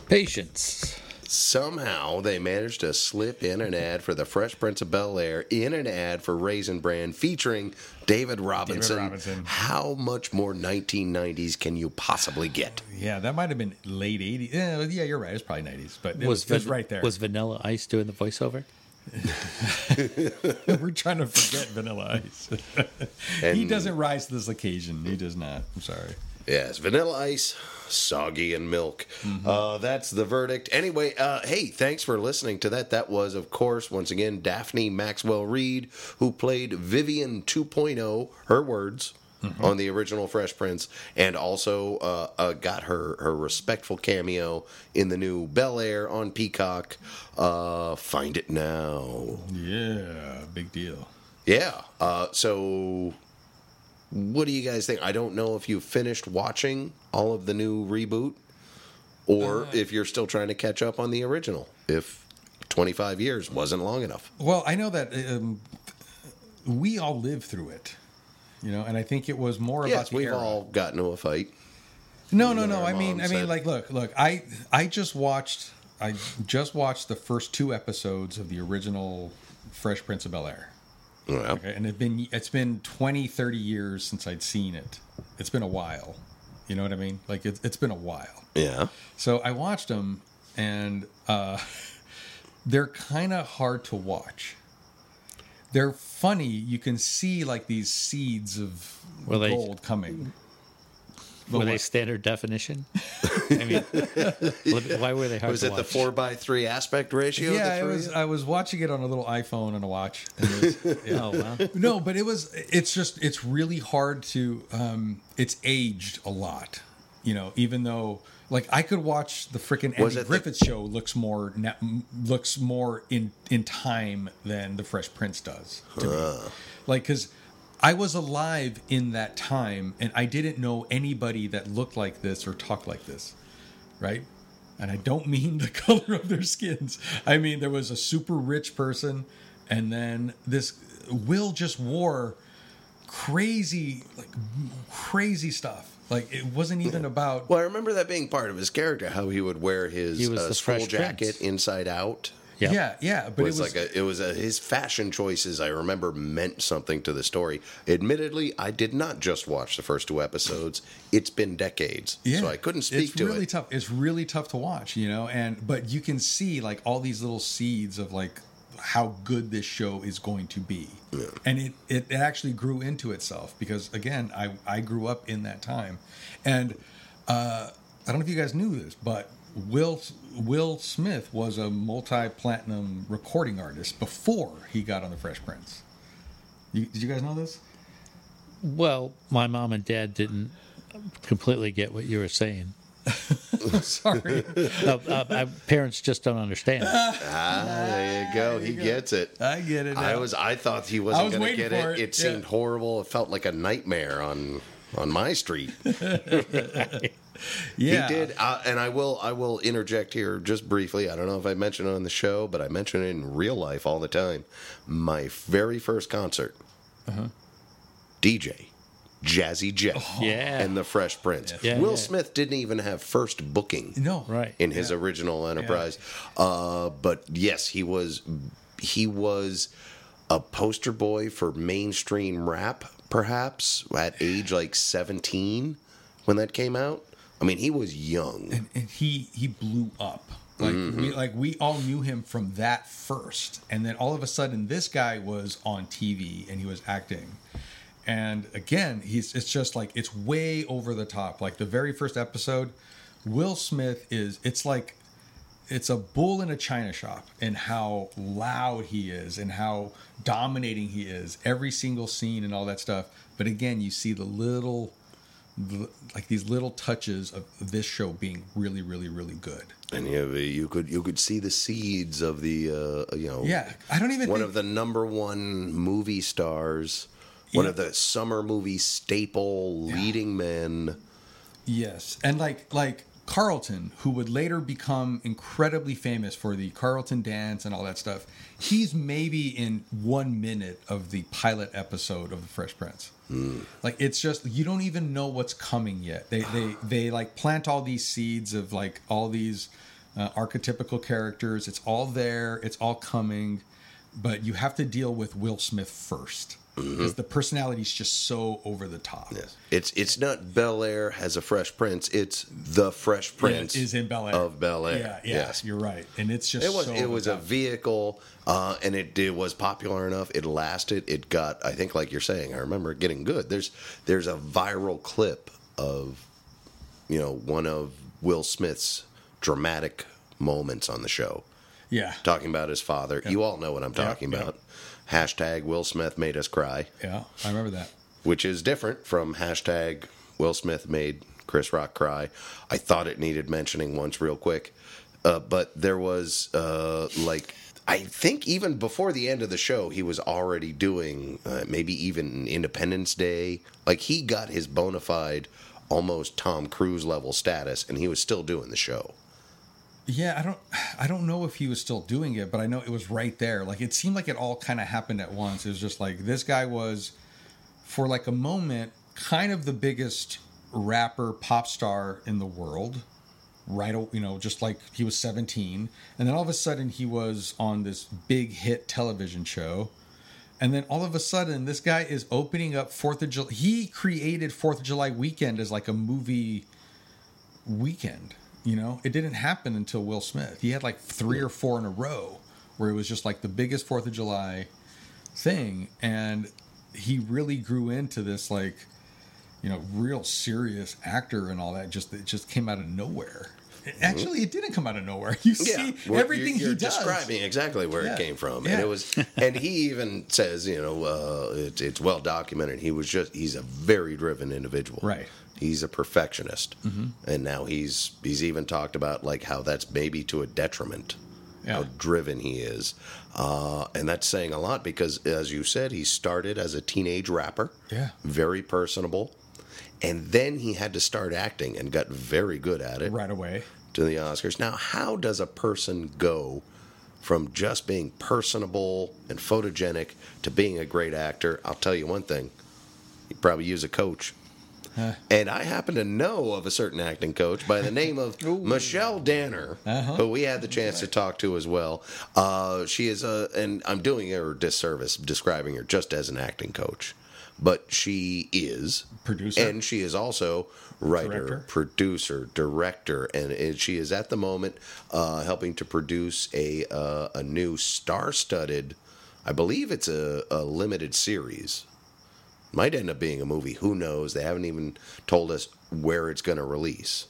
Patience. Somehow they managed to slip in an ad for the Fresh Prince of Bel Air in an ad for Raisin Bran featuring David Robinson. Robinson. How much more 1990s can you possibly get? Yeah, that might have been late 80s. Yeah, yeah you're right. It's probably 90s, but it was, it was Van- right there. Was Vanilla Ice doing the voiceover? We're trying to forget Vanilla Ice. he doesn't rise to this occasion. He does not. I'm sorry. Yes, vanilla ice, soggy and milk. Uh, that's the verdict. Anyway, uh, hey, thanks for listening to that. That was, of course, once again, Daphne Maxwell Reid, who played Vivian 2.0, her words, on the original Fresh Prince, and also uh, uh, got her, her respectful cameo in the new Bel Air on Peacock. Uh, find it now. Yeah, big deal. Yeah. Uh, so, what do you guys think? I don't know if you finished watching all of the new reboot, or Uh, if you're still trying to catch up on the original. If 25 years wasn't long enough. Well, I know that um, we all lived through it, you know, and I think it was more about Yes, the we've era. all gotten into a fight. No, no, no. I mean, mom I mean, like, look, look. I I just watched. I just watched the first two episodes of the original Fresh Prince of Bel Air. Well, Okay, and it's been it's been 20, 30 years since I'd seen it. It's been a while. You know what I mean? Like it's it's been a while. yeah. So I watched them, and uh, they're kind of hard to watch. They're funny. You can see like these seeds of gold they- gold coming. Were they what- standard definition? I mean, why were they hard Was to it the four by three aspect ratio? yeah, the it three? was. I was watching it on a little iPhone and a watch. and it was- yeah. Oh wow! no, but it was. It's just. It's really hard to. Um, it's aged a lot. You know, even though like I could watch the freaking Andy it the- Griffith show looks more na- looks more in in time than the Fresh Prince does to me. Like because. I was alive in that time, and I didn't know anybody that looked like this or talked like this, right? And I don't mean the color of their skins. I mean there was a super rich person, and then this Will just wore crazy, like crazy stuff. Like it wasn't even about. Well, I remember that being part of his character, how he would wear his He was uh, the school Fresh jacket Prince. inside out. Yeah. Yeah, yeah, but It was, it was like a, it was a, his fashion choices. I remember meant something to the story. Admittedly, I did not just watch the first two episodes. It's been decades, Yeah, so I couldn't speak it's to really it. tough. It's really tough to watch, you know. And but you can see like all these little seeds of like how good this show is going to be, and it, it it actually grew into itself because again, I I grew up in that time, and uh, I don't know if you guys knew this, but Will Will Smith was a multi platinum recording artist before he got on the Fresh Prince. You, did you guys know this? Well, my mom and dad didn't completely get what you were saying. Sorry. Uh, uh, parents just don't understand. Ah, there you go. He gets it. I get it. I was. I thought he wasn't was going to get for it. it, It seemed horrible. It felt like a nightmare on on my street. yeah. He did, uh, and I will. I will interject here just briefly. I don't know if I mentioned it on the show, but I mention it in real life all the time. My very first concert, Uh-huh. DJ Jazzy Jeff, Yeah. and the Fresh Prince. Yeah, Will yeah. Smith didn't even have first booking No. Right. in his original enterprise. Uh, but yes, he was he was a poster boy for mainstream rap, perhaps at age like seventeen when that came out. I mean, he was young. and, and he he blew up. Like Mm-hmm. we like we all knew him from that first. And then all of a sudden this guy was on tv and he was acting. And again he's it's just like it's way over the top. Like the very first episode will smith is it's like it's a bull in a china shop and how loud he is and how dominating he is every single scene and all that stuff. But again you see the little the- like these little touches of this show being really really really good And you, you could you could see the seeds of the uh, you know yeah i don't even one think, of the number one movie stars, one Yeah. of the summer movie staple leading men. Yes, and like like Carlton, who would later become incredibly famous for the Carlton dance and all that stuff. He's maybe in one minute of the pilot episode of The Fresh Prince. Like it's just you don't even know what's coming yet. They they they like plant all these seeds of like all these uh, archetypical characters. It's all there. It's all coming, but you have to deal with Will Smith first because the personality is just so over the top. Yes. It's it's not Bel Air has a Fresh Prince. It's the Fresh Prince is in Bel Air of Bel Air. Yeah, yeah, Yes. you're right, and it's just It was so it was a over the top. vehicle, uh, and it, it was popular enough. It lasted. It got I think like you're saying. I remember it getting good. There's there's a viral clip of you know one of Will Smith's dramatic moments on the show, yeah, talking about his father. You all know what I'm Yeah, talking yeah. about. Hashtag Will Smith made us cry, yeah. I remember that. which is different from hashtag Will Smith made Chris Rock cry. I thought it needed mentioning once, real quick. Uh, but there was uh, like I think even before the end of the show, he was already doing uh, maybe even Independence Day. Like he got his bona fide, almost Tom Cruise level status, and he was still doing the show. Yeah, I don't, I don't know if he was still doing it, but I know it was right there. Like it seemed like it all kind of happened at once. It was just like this guy was, for like a moment, kind of the biggest rapper pop star in the world. Right, you know, just like he was 17, and then all of a sudden he was on this big hit television show, and then all of a sudden this guy is opening up Fourth of July. He created Fourth of July weekend as like a movie weekend. You know, it didn't happen until Will Smith. He had like three or four in a row where it was just like the biggest Fourth of July thing, and he really grew into this like you know, real serious actor and all that. Just it just came out of nowhere. Actually, it didn't come out of nowhere. You see Mm-hmm. well, everything you're, you're he does. describing exactly where Yeah. it came from, Yeah. and it was, and he even says, you know, uh, it's it's well documented. He was just he's a very driven individual, Right. He's a perfectionist, Mhm. and now he's he's even talked about like how that's maybe to a detriment. How driven he is, uh, and that's saying a lot because, as you said, he started as a teenage rapper, Yeah. very personable, and then he had to start acting and got very good at it right away. To the Oscars. Now, how does a person go from just being personable and photogenic to being a great actor? I'll tell you one thing: you probably use a coach. Huh. And I happen to know of a certain acting coach by the name of Michelle Danner, Uh-huh. who we had the chance to talk to as well. Uh, she is a, and I'm doing her a disservice describing her just as an acting coach, but she is Producer. and she is also writer, Director. producer, director, and it, she is at the moment uh, helping to produce a uh, a new star-studded. I believe it's a, a limited series. Might end up being a movie. Who knows? They haven't even told us where it's going to release.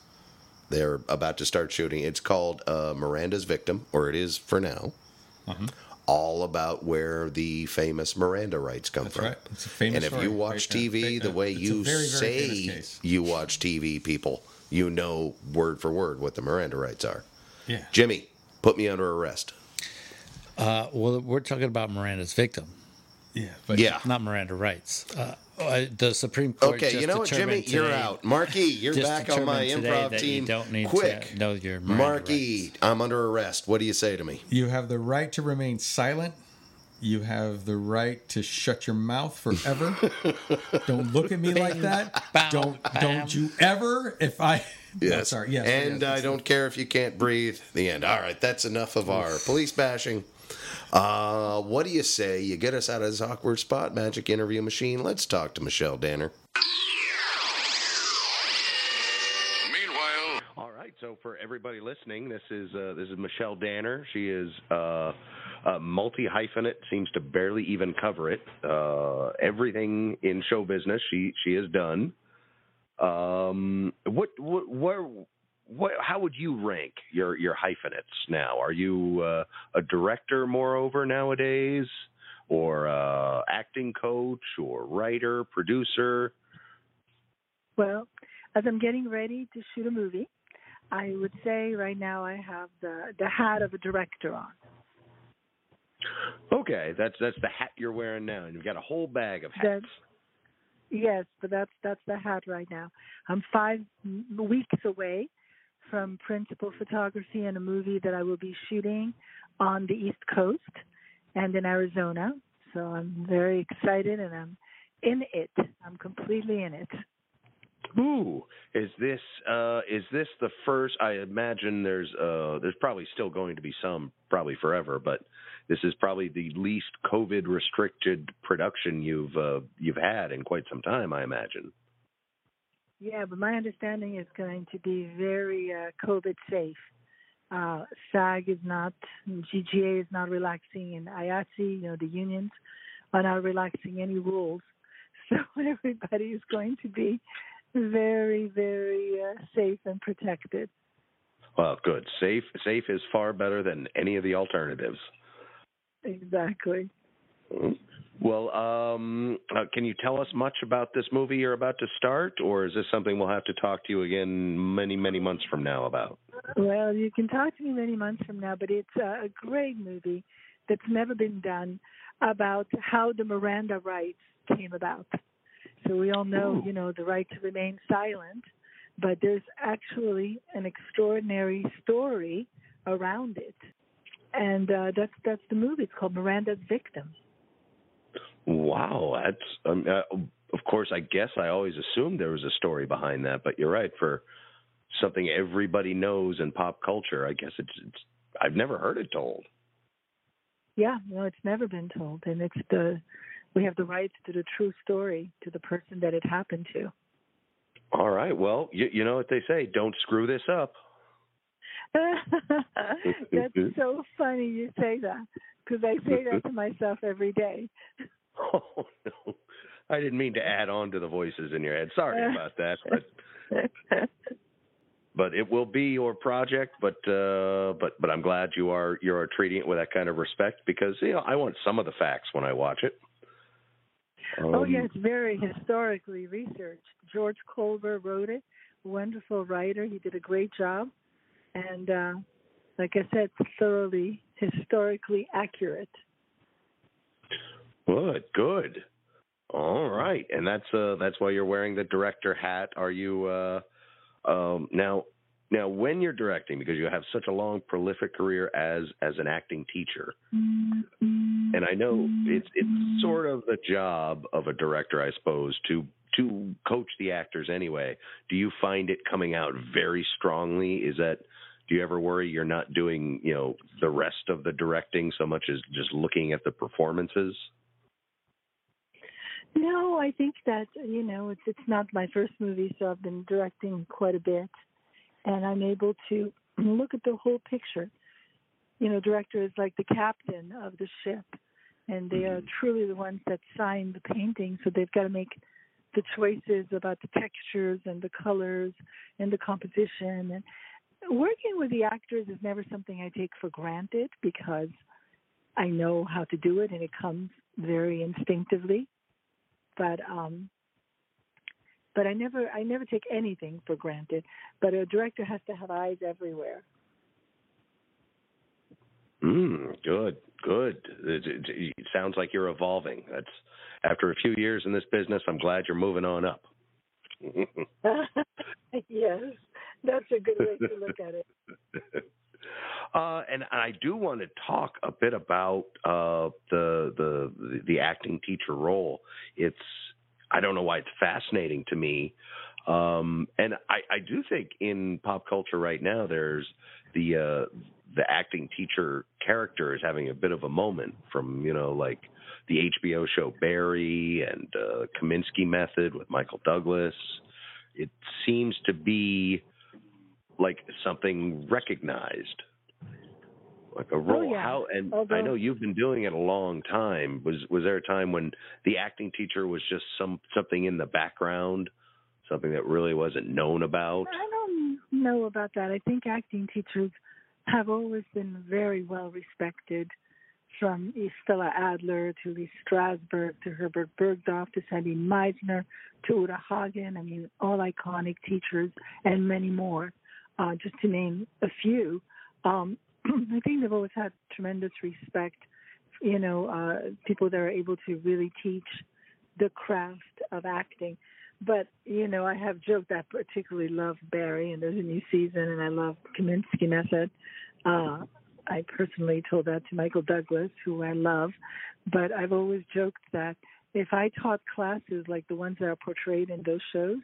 They're about to start shooting. It's called uh, Miranda's Victim, or it is for now. Uh-huh. All about where the famous Miranda rights come That's from. right. It's a famous and if story. you watch Right, TV fa- the way it's you very, very say you watch TV, people, you know word for word what the Miranda rights are. Yeah. Jimmy, put me under arrest. Uh, well, we're talking about Miranda's victim, Yeah. But yeah. not Miranda rights. Uh, uh, the Supreme Court. Okay, just you know what, Jimmy? determined You're today- out. Marky, you're back on my determined today improv that team. You don't need Quick. to know your Miranda Marky, rights. I'm under arrest. What do you say to me? You have the right to remain silent. You have the right to shut your mouth forever. don't look at me like that. Bow, don't bam. don't you ever if I No, sorry. Yes. and yes, I don't care if you can't breathe. The end. All right, that's enough of our police bashing. Uh, what do you say? You get us out of this awkward spot, magic interview machine. Let's talk to Michelle Danner. Meanwhile, All right. So for everybody listening, this is uh, this is Michelle Danner. She is uh, a multi hyphenate. Seems to barely even cover it. Uh, everything in show business, she she has done. Um, what what where what? How would you rank your your hyphenates now? Are you uh, a director, moreover, nowadays, or uh, acting coach, or writer, producer? Well, as I'm getting ready to shoot a movie, I would say right now I have the the hat of a director on. Okay, that's that's the hat you're wearing now, and you've got a whole bag of hats. That's yes, but that's that's the hat right now. I'm five weeks away from principal photography in a movie that I will be shooting on the East Coast and in Arizona. So I'm very excited, and I'm in it. I'm completely in it. Ooh, is this uh is this the first? I imagine there's uh there's probably still going to be some, probably forever, but this is probably the least COVID restricted production you've uh, you've had in quite some time. I imagine. Yeah, but my understanding is going to be very uh, COVID safe. Uh, SAG is not, DGA is not relaxing, and IATSE, you know, the unions are not relaxing any rules. So everybody is going to be very, very uh, safe and protected. Well, good. Safe safe is far better than any of the alternatives. Exactly. Mhm. Well, um, uh, can you tell us much about this movie you're about to start, or is this something we'll have to talk to you again many, many months from now about? Well, you can talk to me many months from now, but it's a a great movie that's never been done about how the Miranda rights came about. So we all know, you know, the right to remain silent, but there's actually an extraordinary story around it, and uh, that's that's the movie. It's called Miranda's Victim. Wow, that's um, uh, of course. I guess I always assumed there was a story behind that, but you're right. For something everybody knows in pop culture, I guess it's, it's I've never heard it told. Yeah, no, it's never been told, and it's the we have the rights to the true story to the person that it happened to. All right, well, you, you know what they say: don't screw this up. That's so funny you say that because I say that to myself every day. Oh no, I didn't mean to add on to the voices in your head. Sorry about that, but but it will be your project. But uh, but but I'm glad you are you are treating it with that kind of respect because you know I want some of the facts when I watch it. oh Um, yeah, it's very historically researched. George Kolber wrote it. Wonderful writer. He did a great job, and uh, like I said, thoroughly historically accurate. Good, good. All right, and that's uh that's why you're wearing the director hat. Are you uh um now now when you're directing because you have such a long prolific career as as an acting teacher. And I know it's it's sort of the job of a director I suppose to to coach the actors anyway. Do you find it coming out very strongly? Is that do you ever worry you're not doing, you know, the rest of the directing so much as just looking at the performances? No, I think that you know it's it's not my first movie, so I've been directing quite a bit, and I'm able to look at the whole picture. You know, director is like the captain of the ship, and they are mm-hmm. truly the ones that sign the painting. So they've got to make the choices about the textures and the colors and the composition. And working with the actors is never something I take for granted because I know how to do it, and it comes very instinctively but um but I never I never take anything for granted. But a director has to have eyes everywhere. Mm, good, good. It, it, it sounds like you're evolving. That's after a few years in this business. I'm glad you're moving on up. yes, that's a good way to look at it. Uh, and I do want to talk a bit about uh, the the the acting teacher role. It's I don't know why it's fascinating to me, um, and I, I do think in pop culture right now there's the uh, the acting teacher character is having a bit of a moment from you know like the HBO show Barry and uh, Kominsky Method with Michael Douglas. It seems to be like something recognized like a oh, role Oh, yeah. how and Although- i know you've been doing it a long time was was there a time when the acting teacher was just some something in the background something that really wasn't known about I don't know about that. I think acting teachers have always been very well respected, from Estella Adler to Lee Strasberg to Herbert Berghof to Sandy Meisner to Uta Hagen. I mean, all iconic teachers and many more, uh, just to name a few. Um, I think they've always had tremendous respect. You know, uh, people that are able to really teach the craft of acting. But you know, I have joked that I particularly love Barry, and there's a new season, and I love Kominsky Method. Uh, I personally told that to Michael Douglas, who I love. But I've always joked that if I taught classes like the ones that are portrayed in those shows,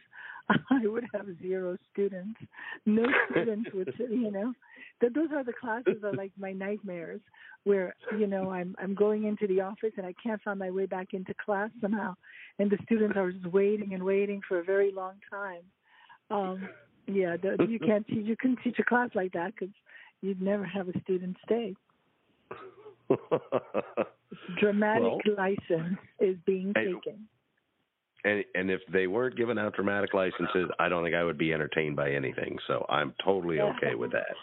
I would have zero students. No students would, you know. That those are the classes are like my nightmares, where you know I'm I'm going into the office and I can't find my way back into class somehow, and the students are just waiting and waiting for a very long time. Um, yeah, the, you can't teach you couldn't teach a class like that because you'd never have a student stay. Dramatic Well- license is being taken. And and if they weren't given out dramatic licenses i don't think i would be entertained by anything so i'm totally okay with that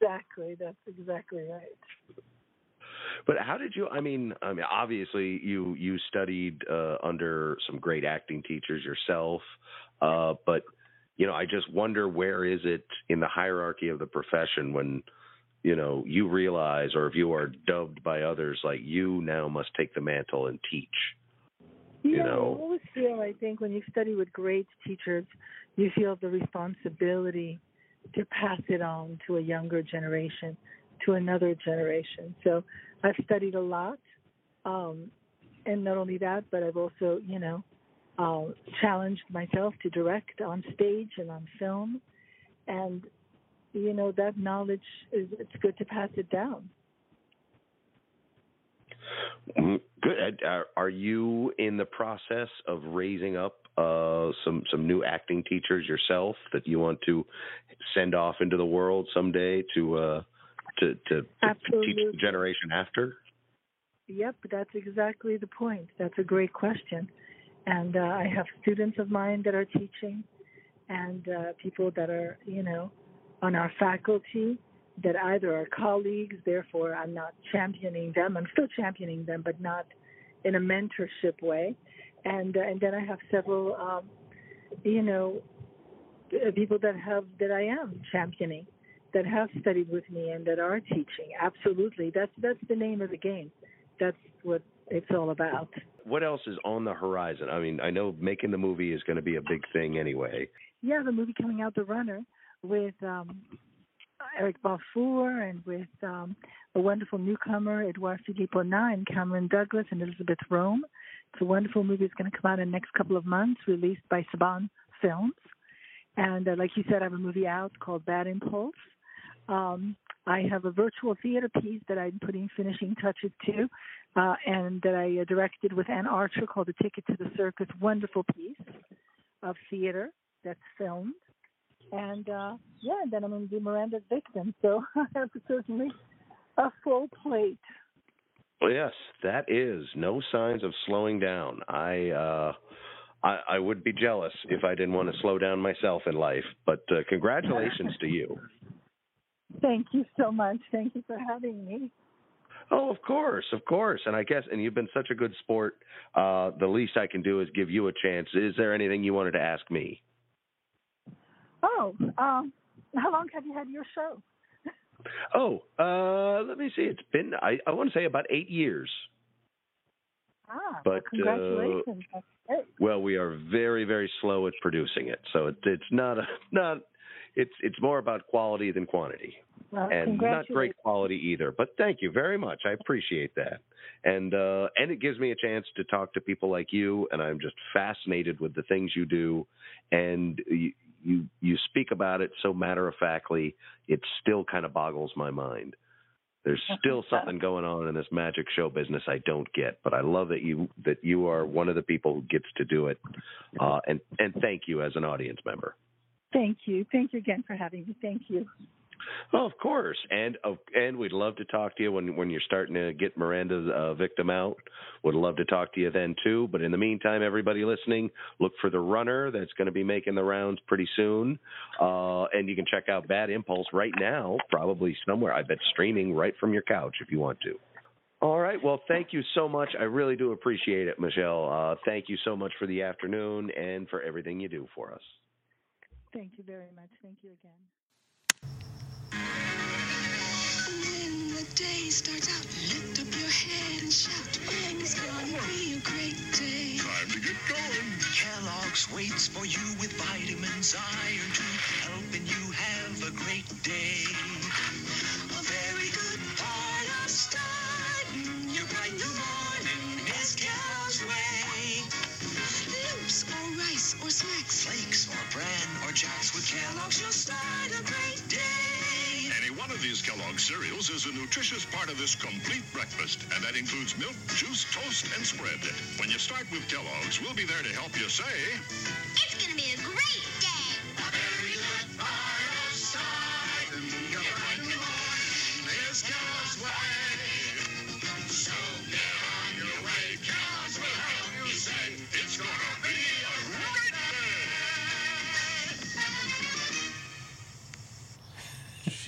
Exactly, that's exactly right. But how did you? I mean, I mean, obviously you you studied uh, under some great acting teachers yourself, uh, but you know, I just wonder where is it in the hierarchy of the profession when you know you realize, or if you are dubbed by others, like you now must take the mantle and teach. You yeah, know. I always feel I think when you study with great teachers, you feel the responsibility to pass it on to a younger generation, to another generation. So I've studied a lot, um, and not only that, but I've also, you know, uh, challenged myself to direct on stage and on film, and you know that knowledge is it's good to pass it down. Mm, Good. Are, are you in the process of raising up uh, some some new acting teachers yourself that you want to send off into the world someday to uh, to, to, to teach the generation after? Yep, that's exactly the point. That's a great question. and uh, I have students of mine that are teaching, and uh, people that are you know on our faculty that either are colleagues, therefore I'm not championing them. I'm still championing them, but not in a mentorship way. And uh, and then I have several, um, you know, uh, people that have that I am championing, that have studied with me and that are teaching. Absolutely, that's that's the name of the game. That's what it's all about. What else is on the horizon? I mean, I know making the movie is going to be a big thing anyway. Yeah, the movie coming out, The Runner, with um, Eric Balfour and with um, a wonderful newcomer, Edouard Philipponnat, Cameron Douglas and Elisabeth Röhm. It's a wonderful movie. It's going to come out in the next couple of months, released by Saban Films. And uh, like you said, I have a movie out called Bad Impulse. Um, I have a virtual theater piece that I'm putting finishing touches to, uh, and that I uh, directed with Anne Archer called "The Ticket to the Circus." Wonderful piece of theater that's filmed, and uh, yeah, and then I'm going to be Miranda's Victim. So I have certainly a full plate. Well, yes, that is no signs of slowing down. I uh I, I would be jealous if I didn't want to slow down myself in life, but uh, congratulations to you. Thank you so much. Thank you for having me. Oh, of course, of course. And I guess, and you've been such a good sport. Uh, the least I can do is give you a chance. Is there anything you wanted to ask me? Oh, um, how long have you had your show? Oh, uh, let me see. It's been, I, I want to say about eight years. Ah, But, well, congratulations. That's. Well, we are very, very slow at producing it. So it, it's not, a, not, it's, it's more about quality than quantity. Well, and not great quality either. But thank you very much. I appreciate that. And uh, and it gives me a chance to talk to people like you, and I'm just fascinated with the things you do, and you you, speak about it so matter of factly. It still kind of boggles my mind. There's still something going on in this magic show business I don't get, but I love that you that you are one of the people who gets to do it. Uh, and and thank you as an audience member. Thank you. Thank you again for having me. Thank you. Oh, of course, and and we'd love to talk to you when when you're starting to get Miranda's uh, victim out. Would love to talk to you then too. But in the meantime, everybody listening, look for the runner that's going to be making the rounds pretty soon, uh, and you can check out Bad Impulse right now, probably somewhere. I bet streaming right from your couch if you want to. All right. Well, thank you so much. I really do appreciate it, Michelle. Uh, thank you so much for the afternoon and for everything you do for us. Thank you very much. Thank you again. When the day starts out, lift up your head and shout. It's gonna be a great day. Time to get going. Kellogg's waits for you with vitamins, iron to helping you have a great day. A very good part of starting your bright new morning is Kellogg's Way. Loops or rice or smacks. Flakes or bran or jacks with Kellogg's, you'll start a great day. One of these Kellogg cereals is a nutritious part of this complete breakfast, and that includes milk, juice, toast, and spread. When you start with Kellogg's, we'll be there to help you say, It's gonna be a great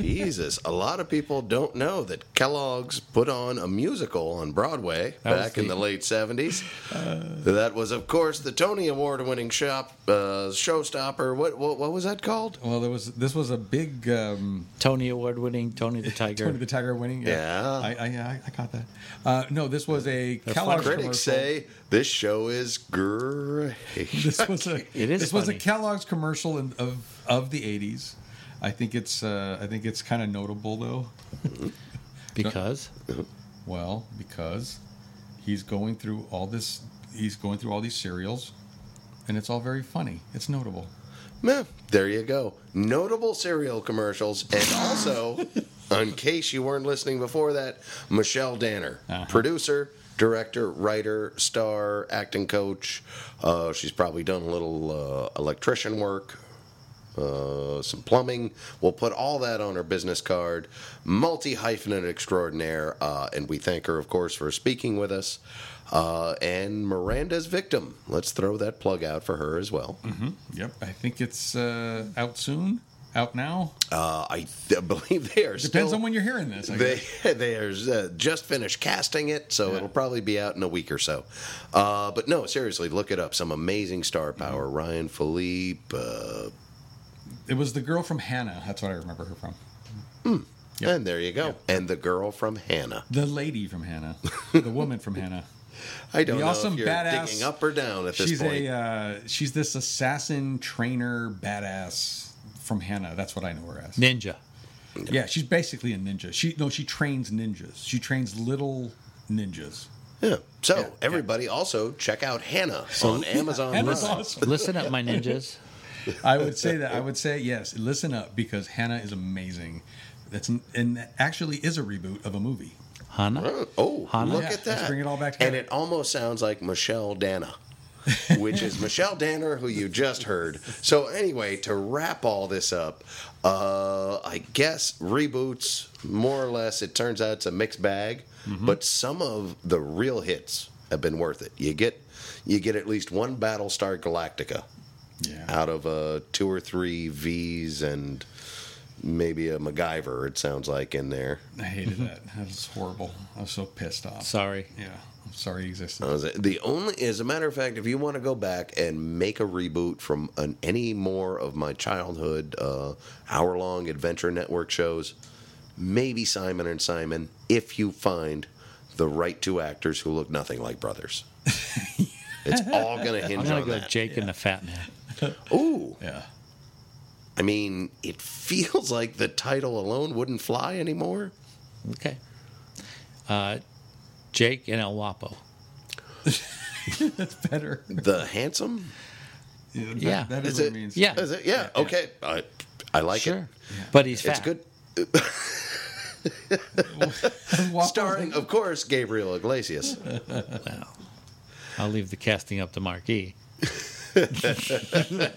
Jesus, a lot of people don't know that Kellogg's put on a musical on Broadway That was back in the- the late 70s. that was, of course, the Tony Award winning shop uh, showstopper. What, what what was that called? Well, there was this was a big um, Tony Award winning Tony the Tiger. Tony the Tiger winning. Yeah. I I, I, I caught that. Uh, no, this was a Kellogg's Critics commercial. say this show is great. this was a It is this was a. Kellogg's commercial in, of of the '80s. I think it's uh, I think it's kind of notable though. Because Well, because he's going through all this, he's going through all these cereals, and it's all very funny. It's notable. Meh, there you go. Notable cereal commercials. And also, in case you weren't listening before that, Michelle Danner, producer, director, writer, star, acting coach. Uh, she's probably done a little uh, electrician work. Uh, some plumbing. We'll put all that on her business card. Multi hyphenate extraordinaire, uh, and we thank her, of course, for speaking with us. Uh, and Miranda's victim. Let's throw that plug out for her as well. hmm Yep. I think it's uh, out soon. Out now. Uh, I th- believe they are Depends still, on when you're hearing this. I they they are uh, just finished casting it, so it'll probably be out in a week or so. Uh, but no, seriously, look it up. Some amazing star power. Mm-hmm. Ryan Phillippe. It was the girl from Hanna. That's what I remember her from. And there you go. And the girl from Hanna. The lady from Hanna. the woman from Hanna. I don't the know awesome if you're badass, digging up or down at this she's point. a uh, she's this assassin trainer badass from Hanna. That's what I know her as. Ninja. Yeah, she's basically a ninja. She no, she trains ninjas. She trains little ninjas. Yeah. So everybody also check out Hanna on Amazon Hanna's Prime. awesome. Listen up, my ninjas. I would say that. I would say yes. Listen up because Hanna is amazing. That's and that actually is a reboot of a movie. Hanna. Oh, Hanna? look Yeah, at let's that. bring it all back And it almost sounds like Michelle Dana, which is Michelle Danner, who you just heard. So, anyway, to wrap all this up, uh, I guess reboots, more or less, it turns out it's a mixed bag, Mm-hmm. but some of the real hits have been worth it. You get, you get at least one Battlestar Galactica Yeah. out of uh, two or three V's and maybe a MacGyver, it sounds like, in there. I hated that. That was horrible. I was so pissed off. Sorry. Yeah. I'm sorry it existed. Uh, the- The only, as a matter of fact, if you want to go back and make a reboot from an, any more of my childhood uh, hour-long Adventure Network shows, maybe Simon and Simon, if you find the right two actors who look nothing like brothers. it's all going to I'm hinge gonna on go that. Jake and the Fat Man. Ooh, Yeah. I mean, it feels like the title alone wouldn't fly anymore. Okay. Uh, Jake and El Guapo. That's better. The handsome, Yeah. that- Yeah. That is, Is what it- it means. Yeah. is it? Yeah, okay, I, I like Sure. it. But he's fat. It's good. Starring, of course, Gabriel Iglesias. Well, I'll leave the casting up to Marky.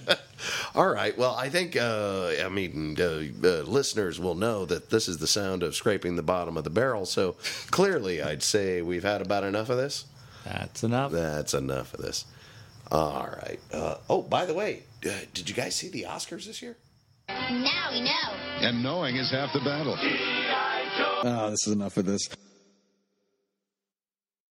All right. Well, I think, uh, I mean, uh, uh, listeners will know that this is the sound of scraping the bottom of the barrel. So clearly, I'd say we've had about enough of this. That's enough. That's enough of this. All right. Uh, oh, by the way, uh, did you guys see the Oscars this year? Now we know. And knowing is half the battle. Oh, this is enough of this.